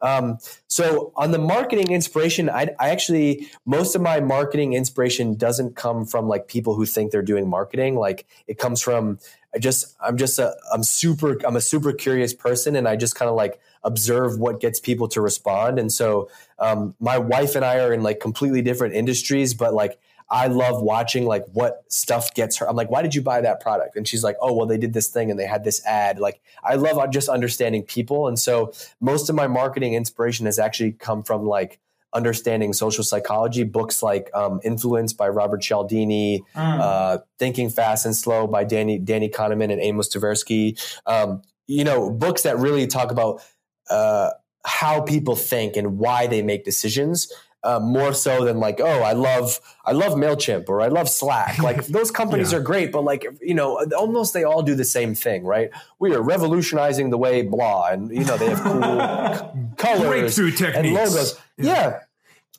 Um, so on the marketing inspiration I, I, actually most of my marketing inspiration doesn't come from like people who think they're doing marketing. Like it comes from i just i'm just a i'm super i'm a super curious person and i just kind of like observe what gets people to respond. And so um, my wife and i are in like completely different industries but like I love watching like what stuff gets her. I'm like, why did you buy that product? And she's like, oh, well, they did this thing and they had this ad. Like, I love uh, just understanding people. And so most of my marketing inspiration has actually come from like understanding social psychology, books like um, Influence by Robert Cialdini, mm. uh, Thinking Fast and Slow by Danny, Danny Kahneman and Amos Tversky. Um, you know, books that really talk about uh, how people think and why they make decisions uh, more so than like, oh, I love I love Mailchimp or I love Slack. Like those companies yeah. are great, but like you know, almost they all do the same thing, right? We are revolutionizing the way blah, and you know they have cool colors and logos. Yeah. yeah.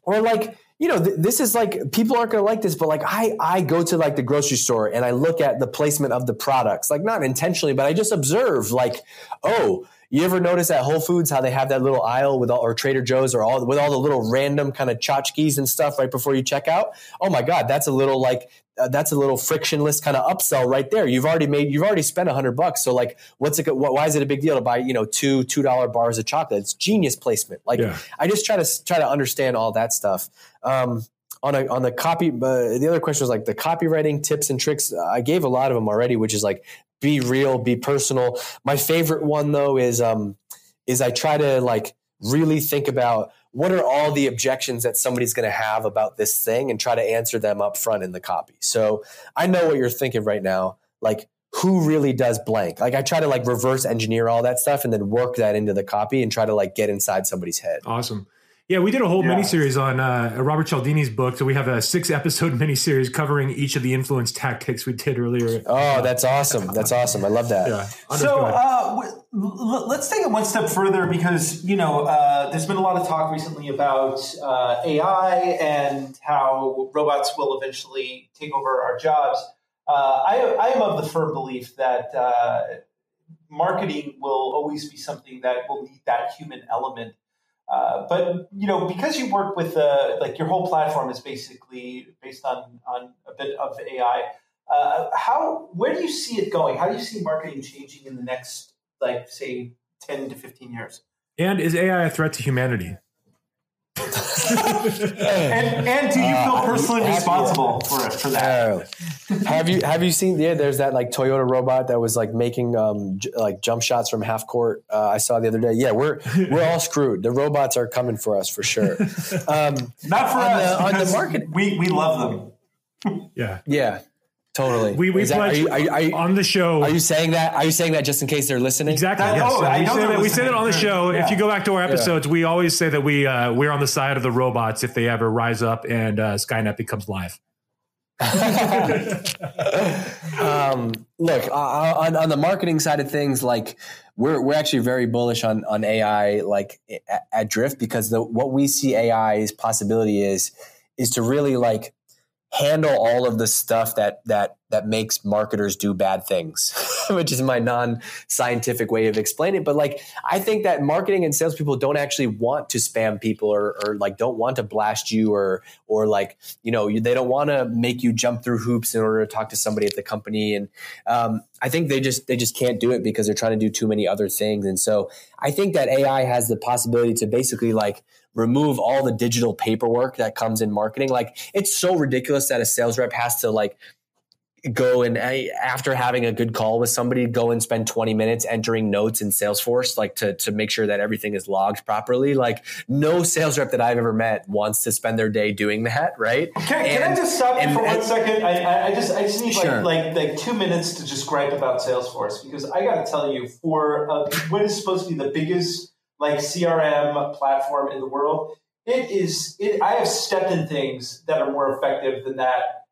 or like you know, th- this is like people aren't going to like this, but like I I go to like the grocery store and I look at the placement of the products, like not intentionally, but I just observe like, oh you ever notice at Whole Foods how they have that little aisle with all, or Trader Joe's or all with all the little random kind of tchotchkes and stuff right before you check out? Oh my God, that's a little like uh, that's a little frictionless kind of upsell right there. You've already made you've already spent a hundred bucks. So like, what's it? Why is it a big deal to buy you know two two dollar bars of chocolate? It's genius placement. Like yeah. I just try to try to understand all that stuff. Um, on a, on the copy, uh, the other question was like the copywriting tips and tricks. I gave a lot of them already, which is like be real, be personal. My favorite one though is um is I try to like really think about what are all the objections that somebody's going to have about this thing and try to answer them up front in the copy. So I know what you're thinking right now. Like who really does blank? Like I try to like reverse engineer all that stuff and then work that into the copy and try to like get inside somebody's head. Awesome. Yeah, we did a whole yeah. miniseries on uh, Robert Cialdini's book. So we have a six episode miniseries covering each of the influence tactics we did earlier. Oh, that's awesome. That's awesome. I love that. Yeah. So uh, let's take it one step further because, you know, uh, there's been a lot of talk recently about uh, AI and how robots will eventually take over our jobs. Uh, I, I, am of the firm belief that uh, marketing will always be something that will need that human element uh, but you know, because you work with uh, like your whole platform is basically based on on a bit of AI. Uh, how where do you see it going? How do you see marketing changing in the next like say ten to fifteen years? And is AI a threat to humanity? And, and do you feel uh, personally uh, responsible for it for that? have you have you seen? Yeah, there's that like Toyota robot that was like making um j- like jump shots from half court. Uh, I saw the other day. Yeah, we're we're all screwed. The robots are coming for us for sure. Um, Not for on us the, on the market. We we love them. Yeah, yeah. Totally. We we pledge, are you, are you, are you, on the show. Are you saying that? Are you saying that just in case they're listening? Exactly. That, yes. Oh, I we say that. We say that on the show. Yeah. If you go back to our episodes, yeah. we always say that we uh, we're on the side of the robots if they ever rise up and uh, Skynet becomes live. um, look uh, on, on the marketing side of things, like we're we're actually very bullish on on AI, like at, at Drift, because the what we see AI's possibility is is to really like handle all of the stuff that that that makes marketers do bad things, which is my non-scientific way of explaining. It. But like, I think that marketing and salespeople don't actually want to spam people or, or like don't want to blast you or or like you know they don't want to make you jump through hoops in order to talk to somebody at the company. And um, I think they just they just can't do it because they're trying to do too many other things. And so I think that AI has the possibility to basically like remove all the digital paperwork that comes in marketing. Like it's so ridiculous that a sales rep has to like go and after having a good call with somebody go and spend 20 minutes entering notes in salesforce like to, to make sure that everything is logged properly like no sales rep that i've ever met wants to spend their day doing that right can, and, can i just stop you for one second I, I, just i just need sure. like, like like two minutes to just gripe about salesforce because i gotta tell you for uh, what is supposed to be the biggest like CRM platform in the world. It is. It, I have stepped in things that are more effective than that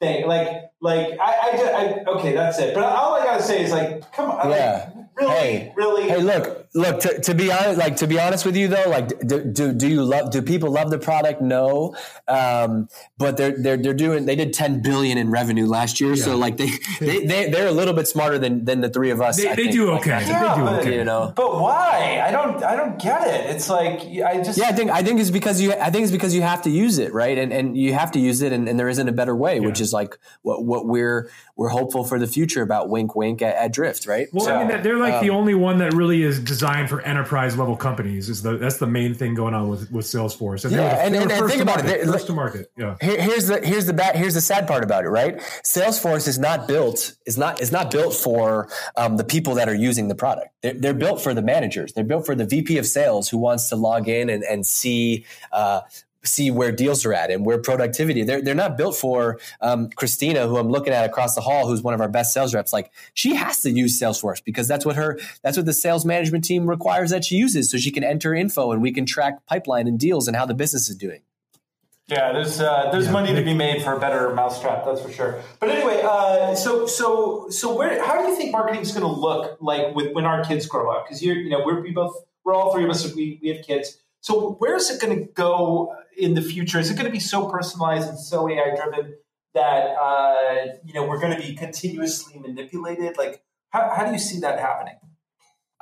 thing. Like, like I, I, I okay, that's it. But all I gotta say is like, come on, yeah. Like, really, hey, really. Hey, look, look. To, to, be honest, like to be honest with you though, like do, do, do you love? Do people love the product? No, um, but they're they're they're doing. They did ten billion in revenue last year, yeah. so like they, they they they're a little bit smarter than than the three of us. They, they do okay. Like, yeah, they do but, okay. You know, but why? I don't I don't get it. It's like I just yeah. I think I think it's because you I think it's because you have to use it right, and and you have to use it, and, and there isn't a better way, yeah. which is like what what we're we're hopeful for the future about wink wink at, at drift right well so, i mean they're like um, the only one that really is designed for enterprise level companies is the that's the main thing going on with with salesforce. And yeah and, and, and think about market, it first to market yeah. here's the here's the bad here's the sad part about it right? Salesforce is not built is not is not built for um, the people that are using the product. They're, they're, built for the managers. They're built for the vp of sales who wants to log in and, and see uh, see where deals are at and where productivity. They're they're not built for um, Christina, who I'm looking at across the hall, who's one of our best sales reps. Like she has to use Salesforce because that's what her that's what the sales management team requires that she uses, so she can enter info and we can track pipeline and deals and how the business is doing. Yeah, there's uh, there's yeah. money to be made for a better mousetrap, that's for sure. But anyway, uh, so so so where how do you think marketing is going to look like with when our kids grow up? Because you're you know we're we both we're all three of us we we have kids. So where is it going to go in the future? Is it going to be so personalized and so AI driven that uh, you know we're going to be continuously manipulated? Like, how, how do you see that happening?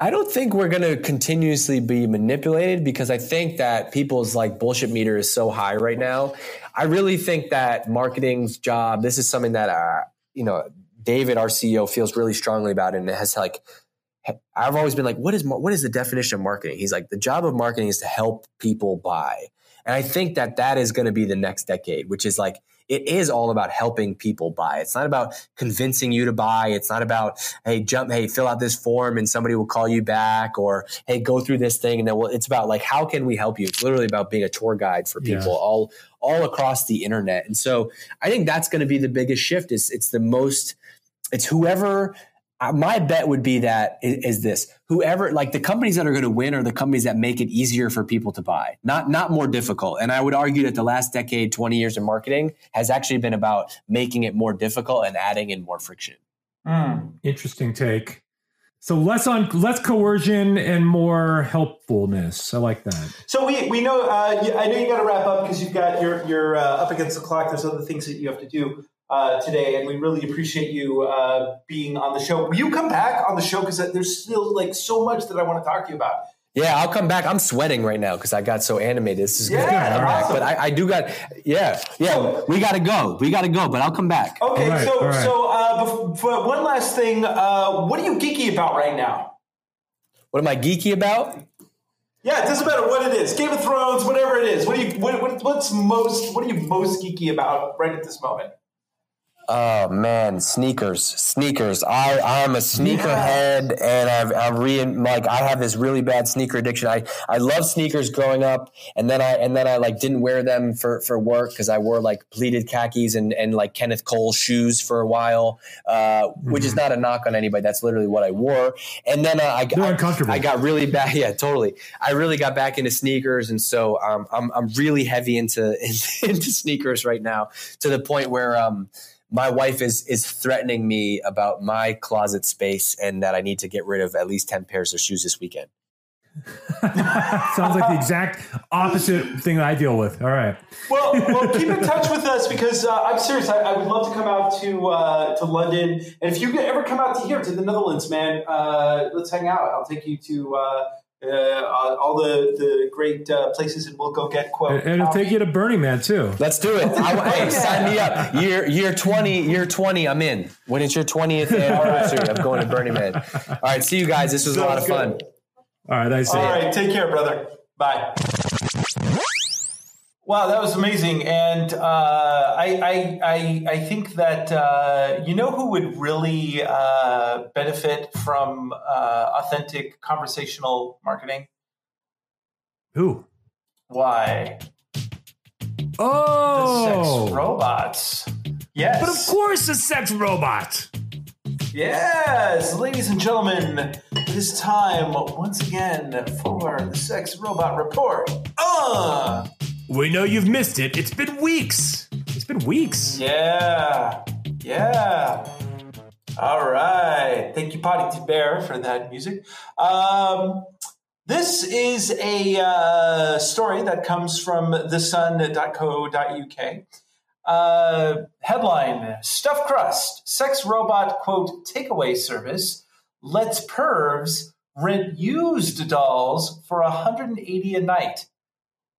I don't think we're going to continuously be manipulated because I think that people's like bullshit meter is so high right now. I really think that marketing's job. This is something that uh, you know David, our CEO, feels really strongly about, and it has like I've always been like, what is what is the definition of marketing? He's like, the job of marketing is to help people buy. And I think that that is going to be the next decade, which is like, it is all about helping people buy. It's not about convincing you to buy. It's not about, hey, jump, hey, fill out this form and somebody will call you back or, hey, go through this thing. And then we'll, it's about like, how can we help you? It's literally about being a tour guide for people yeah. all, all across the internet. And so I think that's going to be the biggest shift is it's the most, it's whoever my bet would be that is, this whoever like the companies that are going to win are the companies that make it easier for people to buy not not more difficult and i would argue that the last decade 20 years of marketing has actually been about making it more difficult and adding in more friction mm. interesting take so less on less coercion and more helpfulness. I like that. So we we know uh, I know you got to wrap up because you've got you're you're uh, up against the clock. There's other things that you have to do uh, today, and we really appreciate you uh, being on the show. Will you come back on the show because there's still like so much that I want to talk to you about. Yeah, I'll come back. I'm sweating right now because I got so animated. This is yeah, good. Awesome. But I, I, do got, yeah, yeah. We got to go. We got to go. But I'll come back. Okay, right, so right. so uh, before, one last thing. Uh, what are you geeky about right now? What am I geeky about? Yeah, it doesn't matter what it is. Game of Thrones, whatever it is. What are you? What, what, what's most? What are you most geeky about right at this moment? Oh man, sneakers, sneakers. I I'm a sneakerhead, and I've I'm re like I have this really bad sneaker addiction. I I love sneakers growing up, and then I and then I like didn't wear them for for work because I wore like pleated khakis and and like Kenneth Cole shoes for a while, uh, which is mm-hmm. not a knock on anybody. That's literally what I wore. And then uh, I They're I, uncomfortable. I got really bad. Yeah, totally. I really got back into sneakers, and so um, I'm I'm really heavy into into sneakers right now to the point where um my wife is is threatening me about my closet space and that I need to get rid of at least 10 pairs of shoes this weekend. Sounds like the exact opposite thing that I deal with. All right. Well, well, keep in touch with us because uh, I'm serious. I, I, would love to come out to uh, to London, and if you ever come out to here to the Netherlands, man, uh, let's hang out. I'll take you to uh, uh, all the, the great uh, places, and we'll go get quote. And it'll take you to Burning Man too. Let's do it. I, hey, sign me up. Year year twenty, year twenty. I'm in. When it's your twentieth anniversary, I'm going to Burning Man. All right, see you guys. This was Sounds a lot of fun. All right, I see. All right, take care, brother. Bye. Wow, that was amazing, and uh, I, I, I, I think that uh, you know who would really uh, benefit from uh, authentic conversational marketing. Who? Why? Oh, the sex robots. Yes, but of course, the sex robot. Yes, ladies and gentlemen, it is time once again for the sex robot report. Uh we know you've missed it. It's been weeks. It's been weeks. Yeah. Yeah. All right. Thank you, Potty Bear, for that music. Um, this is a uh, story that comes from thesun.co.uk. Uh, headline Stuffed Crust, sex robot, quote, takeaway service lets pervs rent used dolls for 180 a night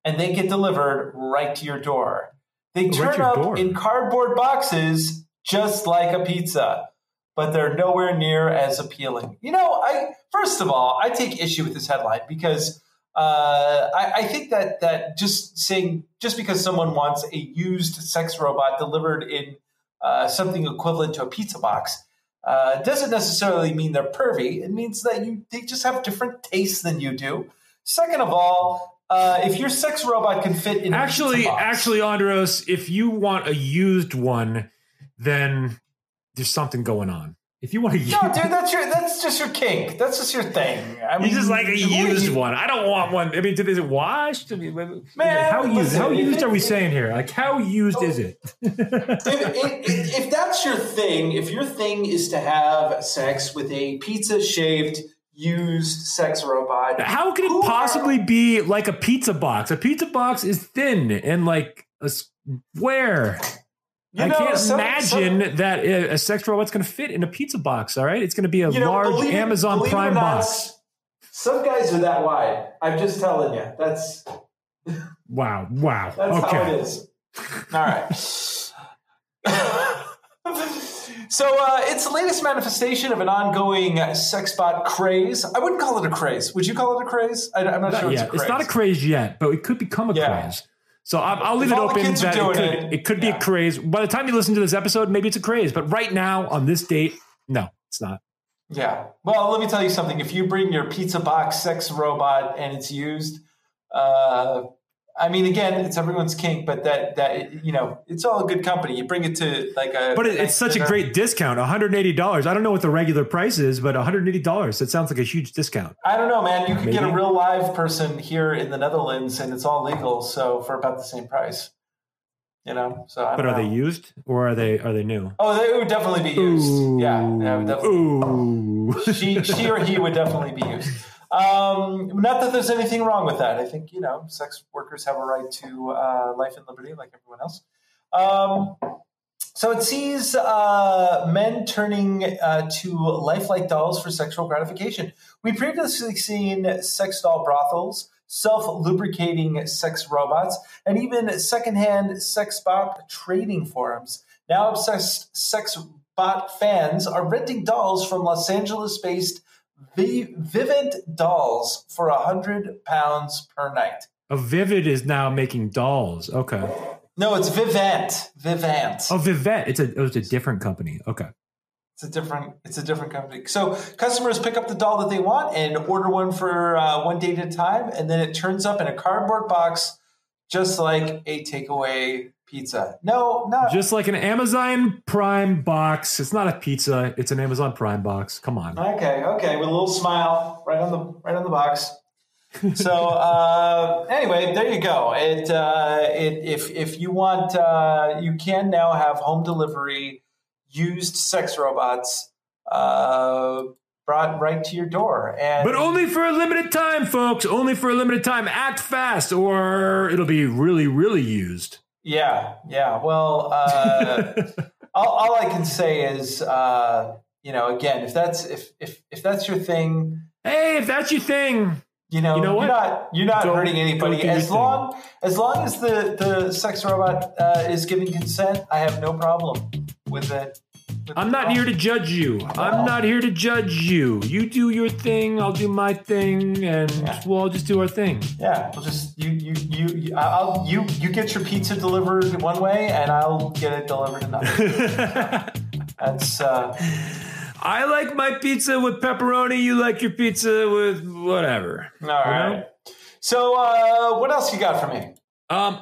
and they get delivered right to your door. They turn right up door. in cardboard boxes just like a pizza, but they're nowhere near as appealing. You know, I first of all, I take issue with this headline because uh, I, I, think that that just saying just because someone wants a used sex robot delivered in uh, something equivalent to a pizza box uh, doesn't necessarily mean they're pervy. It means that you they just have different tastes than you do. Second of all, uh, if your sex robot can fit in actually actually andros if you want a used one then there's something going on. If you want to use no dude that's your that's just your kink. That's just your thing. I mean just like a used one. I don't want one. I mean is it washed? I mean, man how used how used are we saying here? Like how used is it? If, if, if that's your thing if your thing is to have sex with a pizza shaved used sex robot. How could it possibly are, be like a pizza box? A pizza box is thin and like a square. I know, can't some, imagine some, that a sex robot's going to fit in a pizza box. All right, it's going to be a you know, large believe, Amazon believe Prime not, box. Some guys are that wide. I'm just telling you. That's wow, wow. That's okay. how it is. All right. So uh, it's the latest manifestation of an ongoing sexbot craze. I wouldn't call it a craze. Would you call it a craze? I, am not, not, sure. It's, it's, not a craze yet, but it could become a yeah. craze. So I'll, I'll leave if it open that it could, it, it could yeah. be a craze. By the time you listen to this episode, maybe it's a craze. But right now, on this date, no, it's not. Yeah. Well, let me tell you something. If you bring your pizza box sex robot and it's used, uh, I mean, again, it's everyone's kink, but that that you know, it's all a good company. You bring it to like a, but it's such dinner. a great discount, one hundred eighty dollars. I don't know what the regular price is, but one hundred eighty dollars. That sounds like a huge discount. I don't know, man. You could get a real live person here in the Netherlands, and it's all legal, so for about the same price. You know, so but are know. they used or are they are they new? Oh, they would definitely be used. Ooh. Yeah, yeah, definitely. Ooh. She she or he would definitely be used. Um, not that there's anything wrong with that. I think you know, sex workers have a right to uh, life and liberty like everyone else. Um, So it sees uh, men turning uh, to lifelike dolls for sexual gratification. We previously seen sex doll brothels, self lubricating sex robots, and even secondhand sex bot trading forums. Now, obsessed sex bot fans are renting dolls from Los Angeles based Vivint Dolls for a hundred pounds per night. A Vivid is now making dolls. Okay. No, it's Vivint. Vivint. Oh, Vivint. It's a oh, it's a different company. Okay. It's a different it's a different company. So customers pick up the doll that they want and order one for uh, one day at a time, and then it turns up in a cardboard box, just like a takeaway pizza. No, not just like an Amazon Prime box. It's not a pizza. It's an Amazon Prime box. Come on. Okay, okay, with a little smile right on the right on the box. so uh, anyway, there you go. It, uh, it if if you want, uh, you can now have home delivery used sex robots uh, brought right to your door. And but only for a limited time, folks. Only for a limited time. Act fast, or it'll be really, really used. Yeah, yeah. Well, uh, all, all, I can say is, uh, you know, again, if that's if if if that's your thing, hey, if that's your thing, you know, you know what? you're not you're not go, hurting anybody as long thing. as long as the the sex robot uh, is giving consent. I have no problem with it. I'm not here to judge you. I'm not here to judge you. You do your thing, I'll do my thing, and yeah. we'll all just do our thing. Yeah, we'll just you you you you I'll you you get your pizza delivered one way, and I'll get it delivered another. That's. uh I like my pizza with pepperoni. You like your pizza with whatever. All right. So, uh, what else you got for me? Um,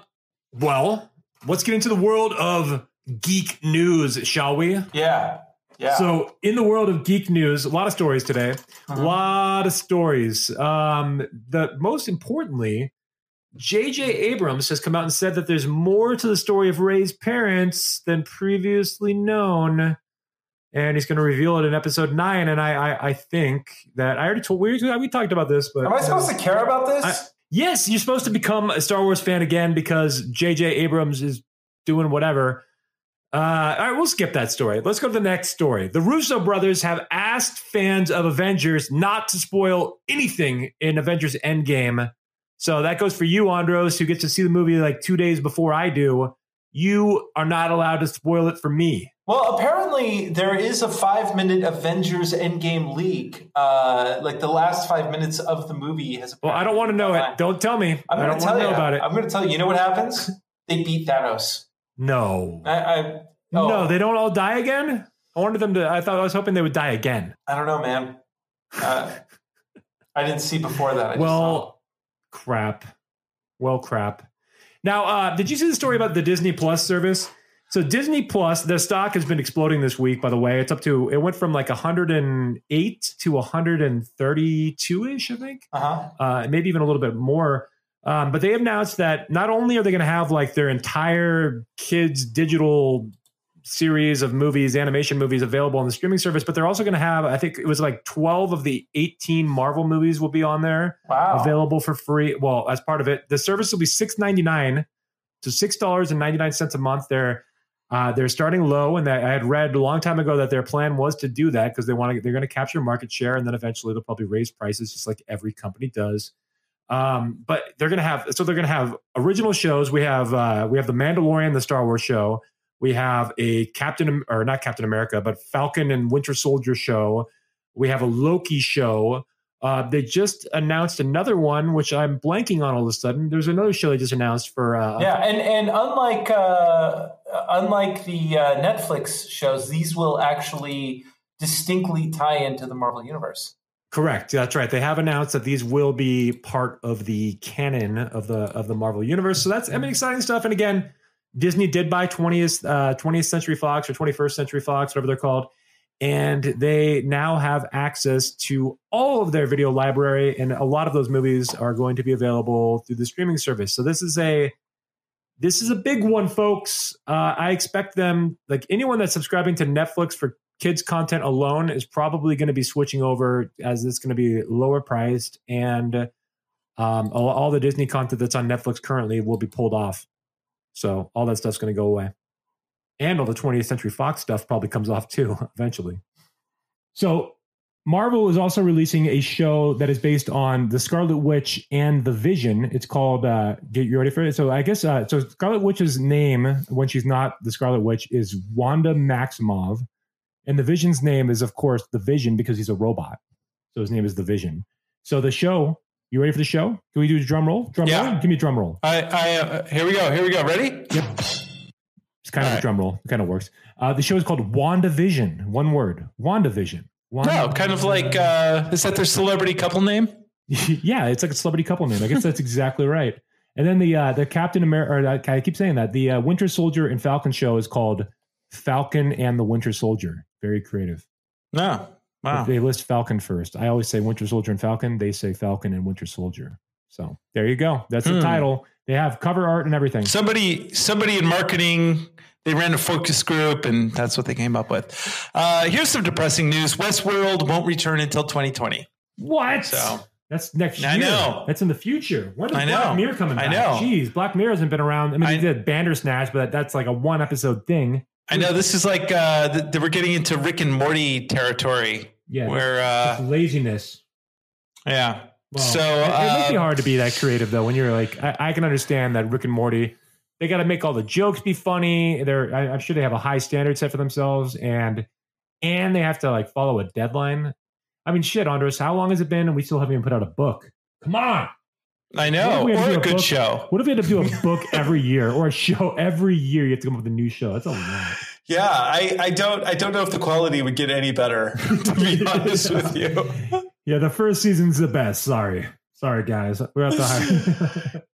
well, let's get into the world of geek news, shall we? Yeah. Yeah. So, in the world of geek news, a lot of stories today. A uh-huh. lot of stories. Um, the most importantly, J.J. Abrams has come out and said that there's more to the story of Rey's parents than previously known and he's going to reveal it in episode nine. And I, I, I think that I already told we we talked about this, but am I supposed to care about this? I, yes, you're supposed to become a Star Wars fan again because J.J. Abrams is doing whatever. Uh, all right, we'll skip that story. Let's go to the next story. The Russo brothers have asked fans of Avengers not to spoil anything in Avengers Endgame. So that goes for you, Andros, who gets to see the movie like two days before I do. You are not allowed to spoil it for me. Well, apparently there is a five-minute Avengers Endgame leak. Uh, like the last five minutes of the movie has. Well, I don't want to know it. Don't tell me. I'm I don't want to know about it. I'm going to tell you. You know what happens? They beat Thanos. No. I, I oh. no, they don't all die again. I wanted them to. I thought I was hoping they would die again. I don't know, man. Uh, I didn't see before that. I well, crap. Well, crap. Now, uh, did you see the story about the Disney Plus service? So Disney Plus, the stock has been exploding this week. By the way, it's up to it went from like 108 to 132 ish, I think, uh-huh. uh, maybe even a little bit more. Um, but they announced that not only are they going to have like their entire kids digital series of movies, animation movies available on the streaming service, but they're also going to have, I think it was like 12 of the 18 Marvel movies will be on there, wow. available for free. Well, as part of it, the service will be $6.99 to $6.99 a month. They're uh, they're starting low, and I had read a long time ago that their plan was to do that because they want to. They're going to capture market share, and then eventually they'll probably raise prices, just like every company does. Um, but they're to have so they're to have original shows. We have uh, we have the Mandalorian, the Star Wars show. We have a Captain or not Captain America, but Falcon and Winter Soldier show. We have a Loki show. Uh, they just announced another one, which I'm blanking on all of a sudden. There's another show they just announced for. Uh, yeah, and and unlike uh, unlike the uh, Netflix shows, these will actually distinctly tie into the Marvel universe. Correct. That's right. They have announced that these will be part of the canon of the of the Marvel universe. So that's I mean exciting stuff. And again, Disney did buy 20th uh, 20th uh, Century Fox or 21st Century Fox, whatever they're called and they now have access to all of their video library and a lot of those movies are going to be available through the streaming service so this is a this is a big one folks uh, i expect them like anyone that's subscribing to netflix for kids content alone is probably going to be switching over as it's going to be lower priced and um, all, all the disney content that's on netflix currently will be pulled off so all that stuff's going to go away and all the 20th Century Fox stuff probably comes off too eventually. So Marvel is also releasing a show that is based on the Scarlet Witch and the Vision. It's called. Uh, get you ready for it. So I guess uh, so. Scarlet Witch's name when she's not the Scarlet Witch is Wanda Maximoff, and the Vision's name is of course the Vision because he's a robot. So his name is the Vision. So the show. You ready for the show? Can we do a drum roll? Drum Yeah. roll. Give me a drum roll. I, I uh, here we go. Here we go. Ready? Yep. It's kind of All a drum roll. It kind of works. Uh, the show is called WandaVision. One word. WandaVision. Wanda- No, kind of like uh, is that their celebrity couple name? yeah, it's like a celebrity couple name. I guess that's exactly right. And then the uh, the Captain America, uh, I keep saying that the uh, Winter Soldier and Falcon show is called Falcon and the Winter Soldier. Very creative. No. Wow. They list Falcon first. I always say Winter Soldier and Falcon. They say Falcon and Winter Soldier. So there you go. That's the Hmm. title. They have cover art and everything. Somebody somebody in marketing they ran a focus group and that's what they came up with. Uh, here's some depressing news. Westworld won't return until 2020. What? So That's next I year. know. That's in the future. When is I know. Black Mirror coming I back? know. Jeez, Black Mirror hasn't been around. I mean, I- they did Bandersnatch, but that's like a one episode thing. I know this is like uh, th- th- we're getting into Rick and Morty territory. Yeah. Where uh, laziness. yeah. Well, so it, it might be uh, hard to be that creative though. When you're like, I, I can understand that Rick and Morty, they got to make all the jokes be funny. They're, I, I'm sure they have a high standard set for themselves, and and they have to like follow a deadline. I mean, shit, Andres, how long has it been, and we still haven't even put out a book? Come on. I What know, if we had to or do a a good book? show. What if we had to do a book every year or a show every year? You have to come up with a new show. That's a lot. Yeah, I, I don't I don't know if the quality would get any better. To be honest with you. Yeah, the first season's the best. Sorry. Sorry, guys. We're at the high.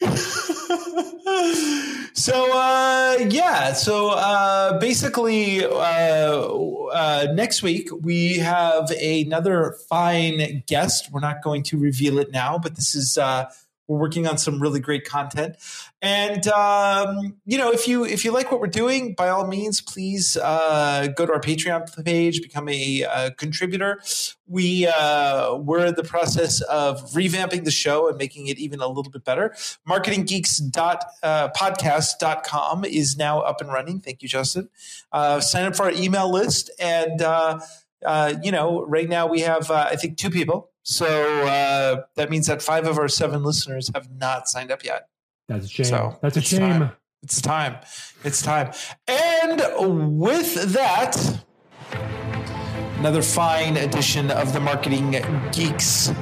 so uh, yeah, so uh, basically, uh, uh, next week we have another fine guest. We're not going to reveal it now, but this is uh, we're working on some really great content. And um, you know, if you if you like what we're doing, by all means, please uh, go to our Patreon page, become a uh, contributor. We uh, we're in the process of revamping the show and making it even a little bit better. Marketinggeeks.podcast.com is now up and running. Thank you, Justin. Uh, sign up for our email list, and uh, uh, you know, right now we have uh, I think two people. So uh, that means that five of our seven listeners have not signed up yet. That's a shame. So, That's a shame. time. It's time. It's time. And with that, another fine edition of the Marketing Geeks.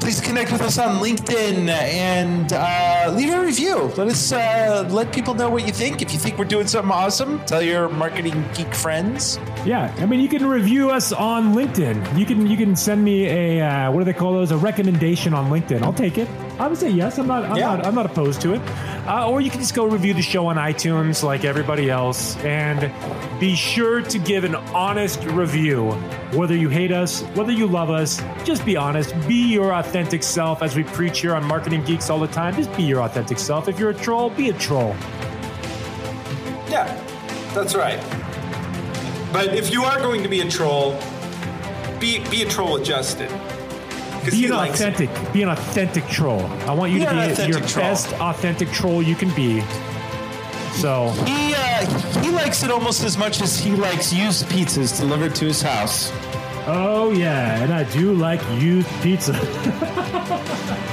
Please connect with us on LinkedIn and uh, leave a review. Let us uh, let people know what you think. If you think we're doing something awesome, tell your marketing geek friends. Yeah, I mean, you can review us on LinkedIn. You can you can send me a uh, what do they call those? A recommendation on LinkedIn. I'll take it. I would say yes. I'm not. I'm Yeah. not. I'm not opposed to it. Uh, or you can just go review the show on iTunes like everybody else, and be sure to give an honest review. Whether you hate us, whether you love us, just be honest. Be your authentic self, as we preach here on Marketing Geeks all the time. Just be your authentic self. If you're a troll, be a troll. Yeah, that's right. But if you are going to be a troll, be be a troll. 'Cause Be an likes it. authentic, be an authentic troll. I want you Be to be your troll. best authentic troll you can be. So He uh, he likes it almost as much as he likes used pizzas delivered to his house. Oh yeah, and I do like used pizza.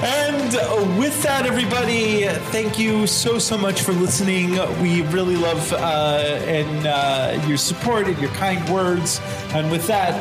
And uh, with that, everybody, thank you so so much for listening. We really love uh, and uh, your support and your kind words. And with that.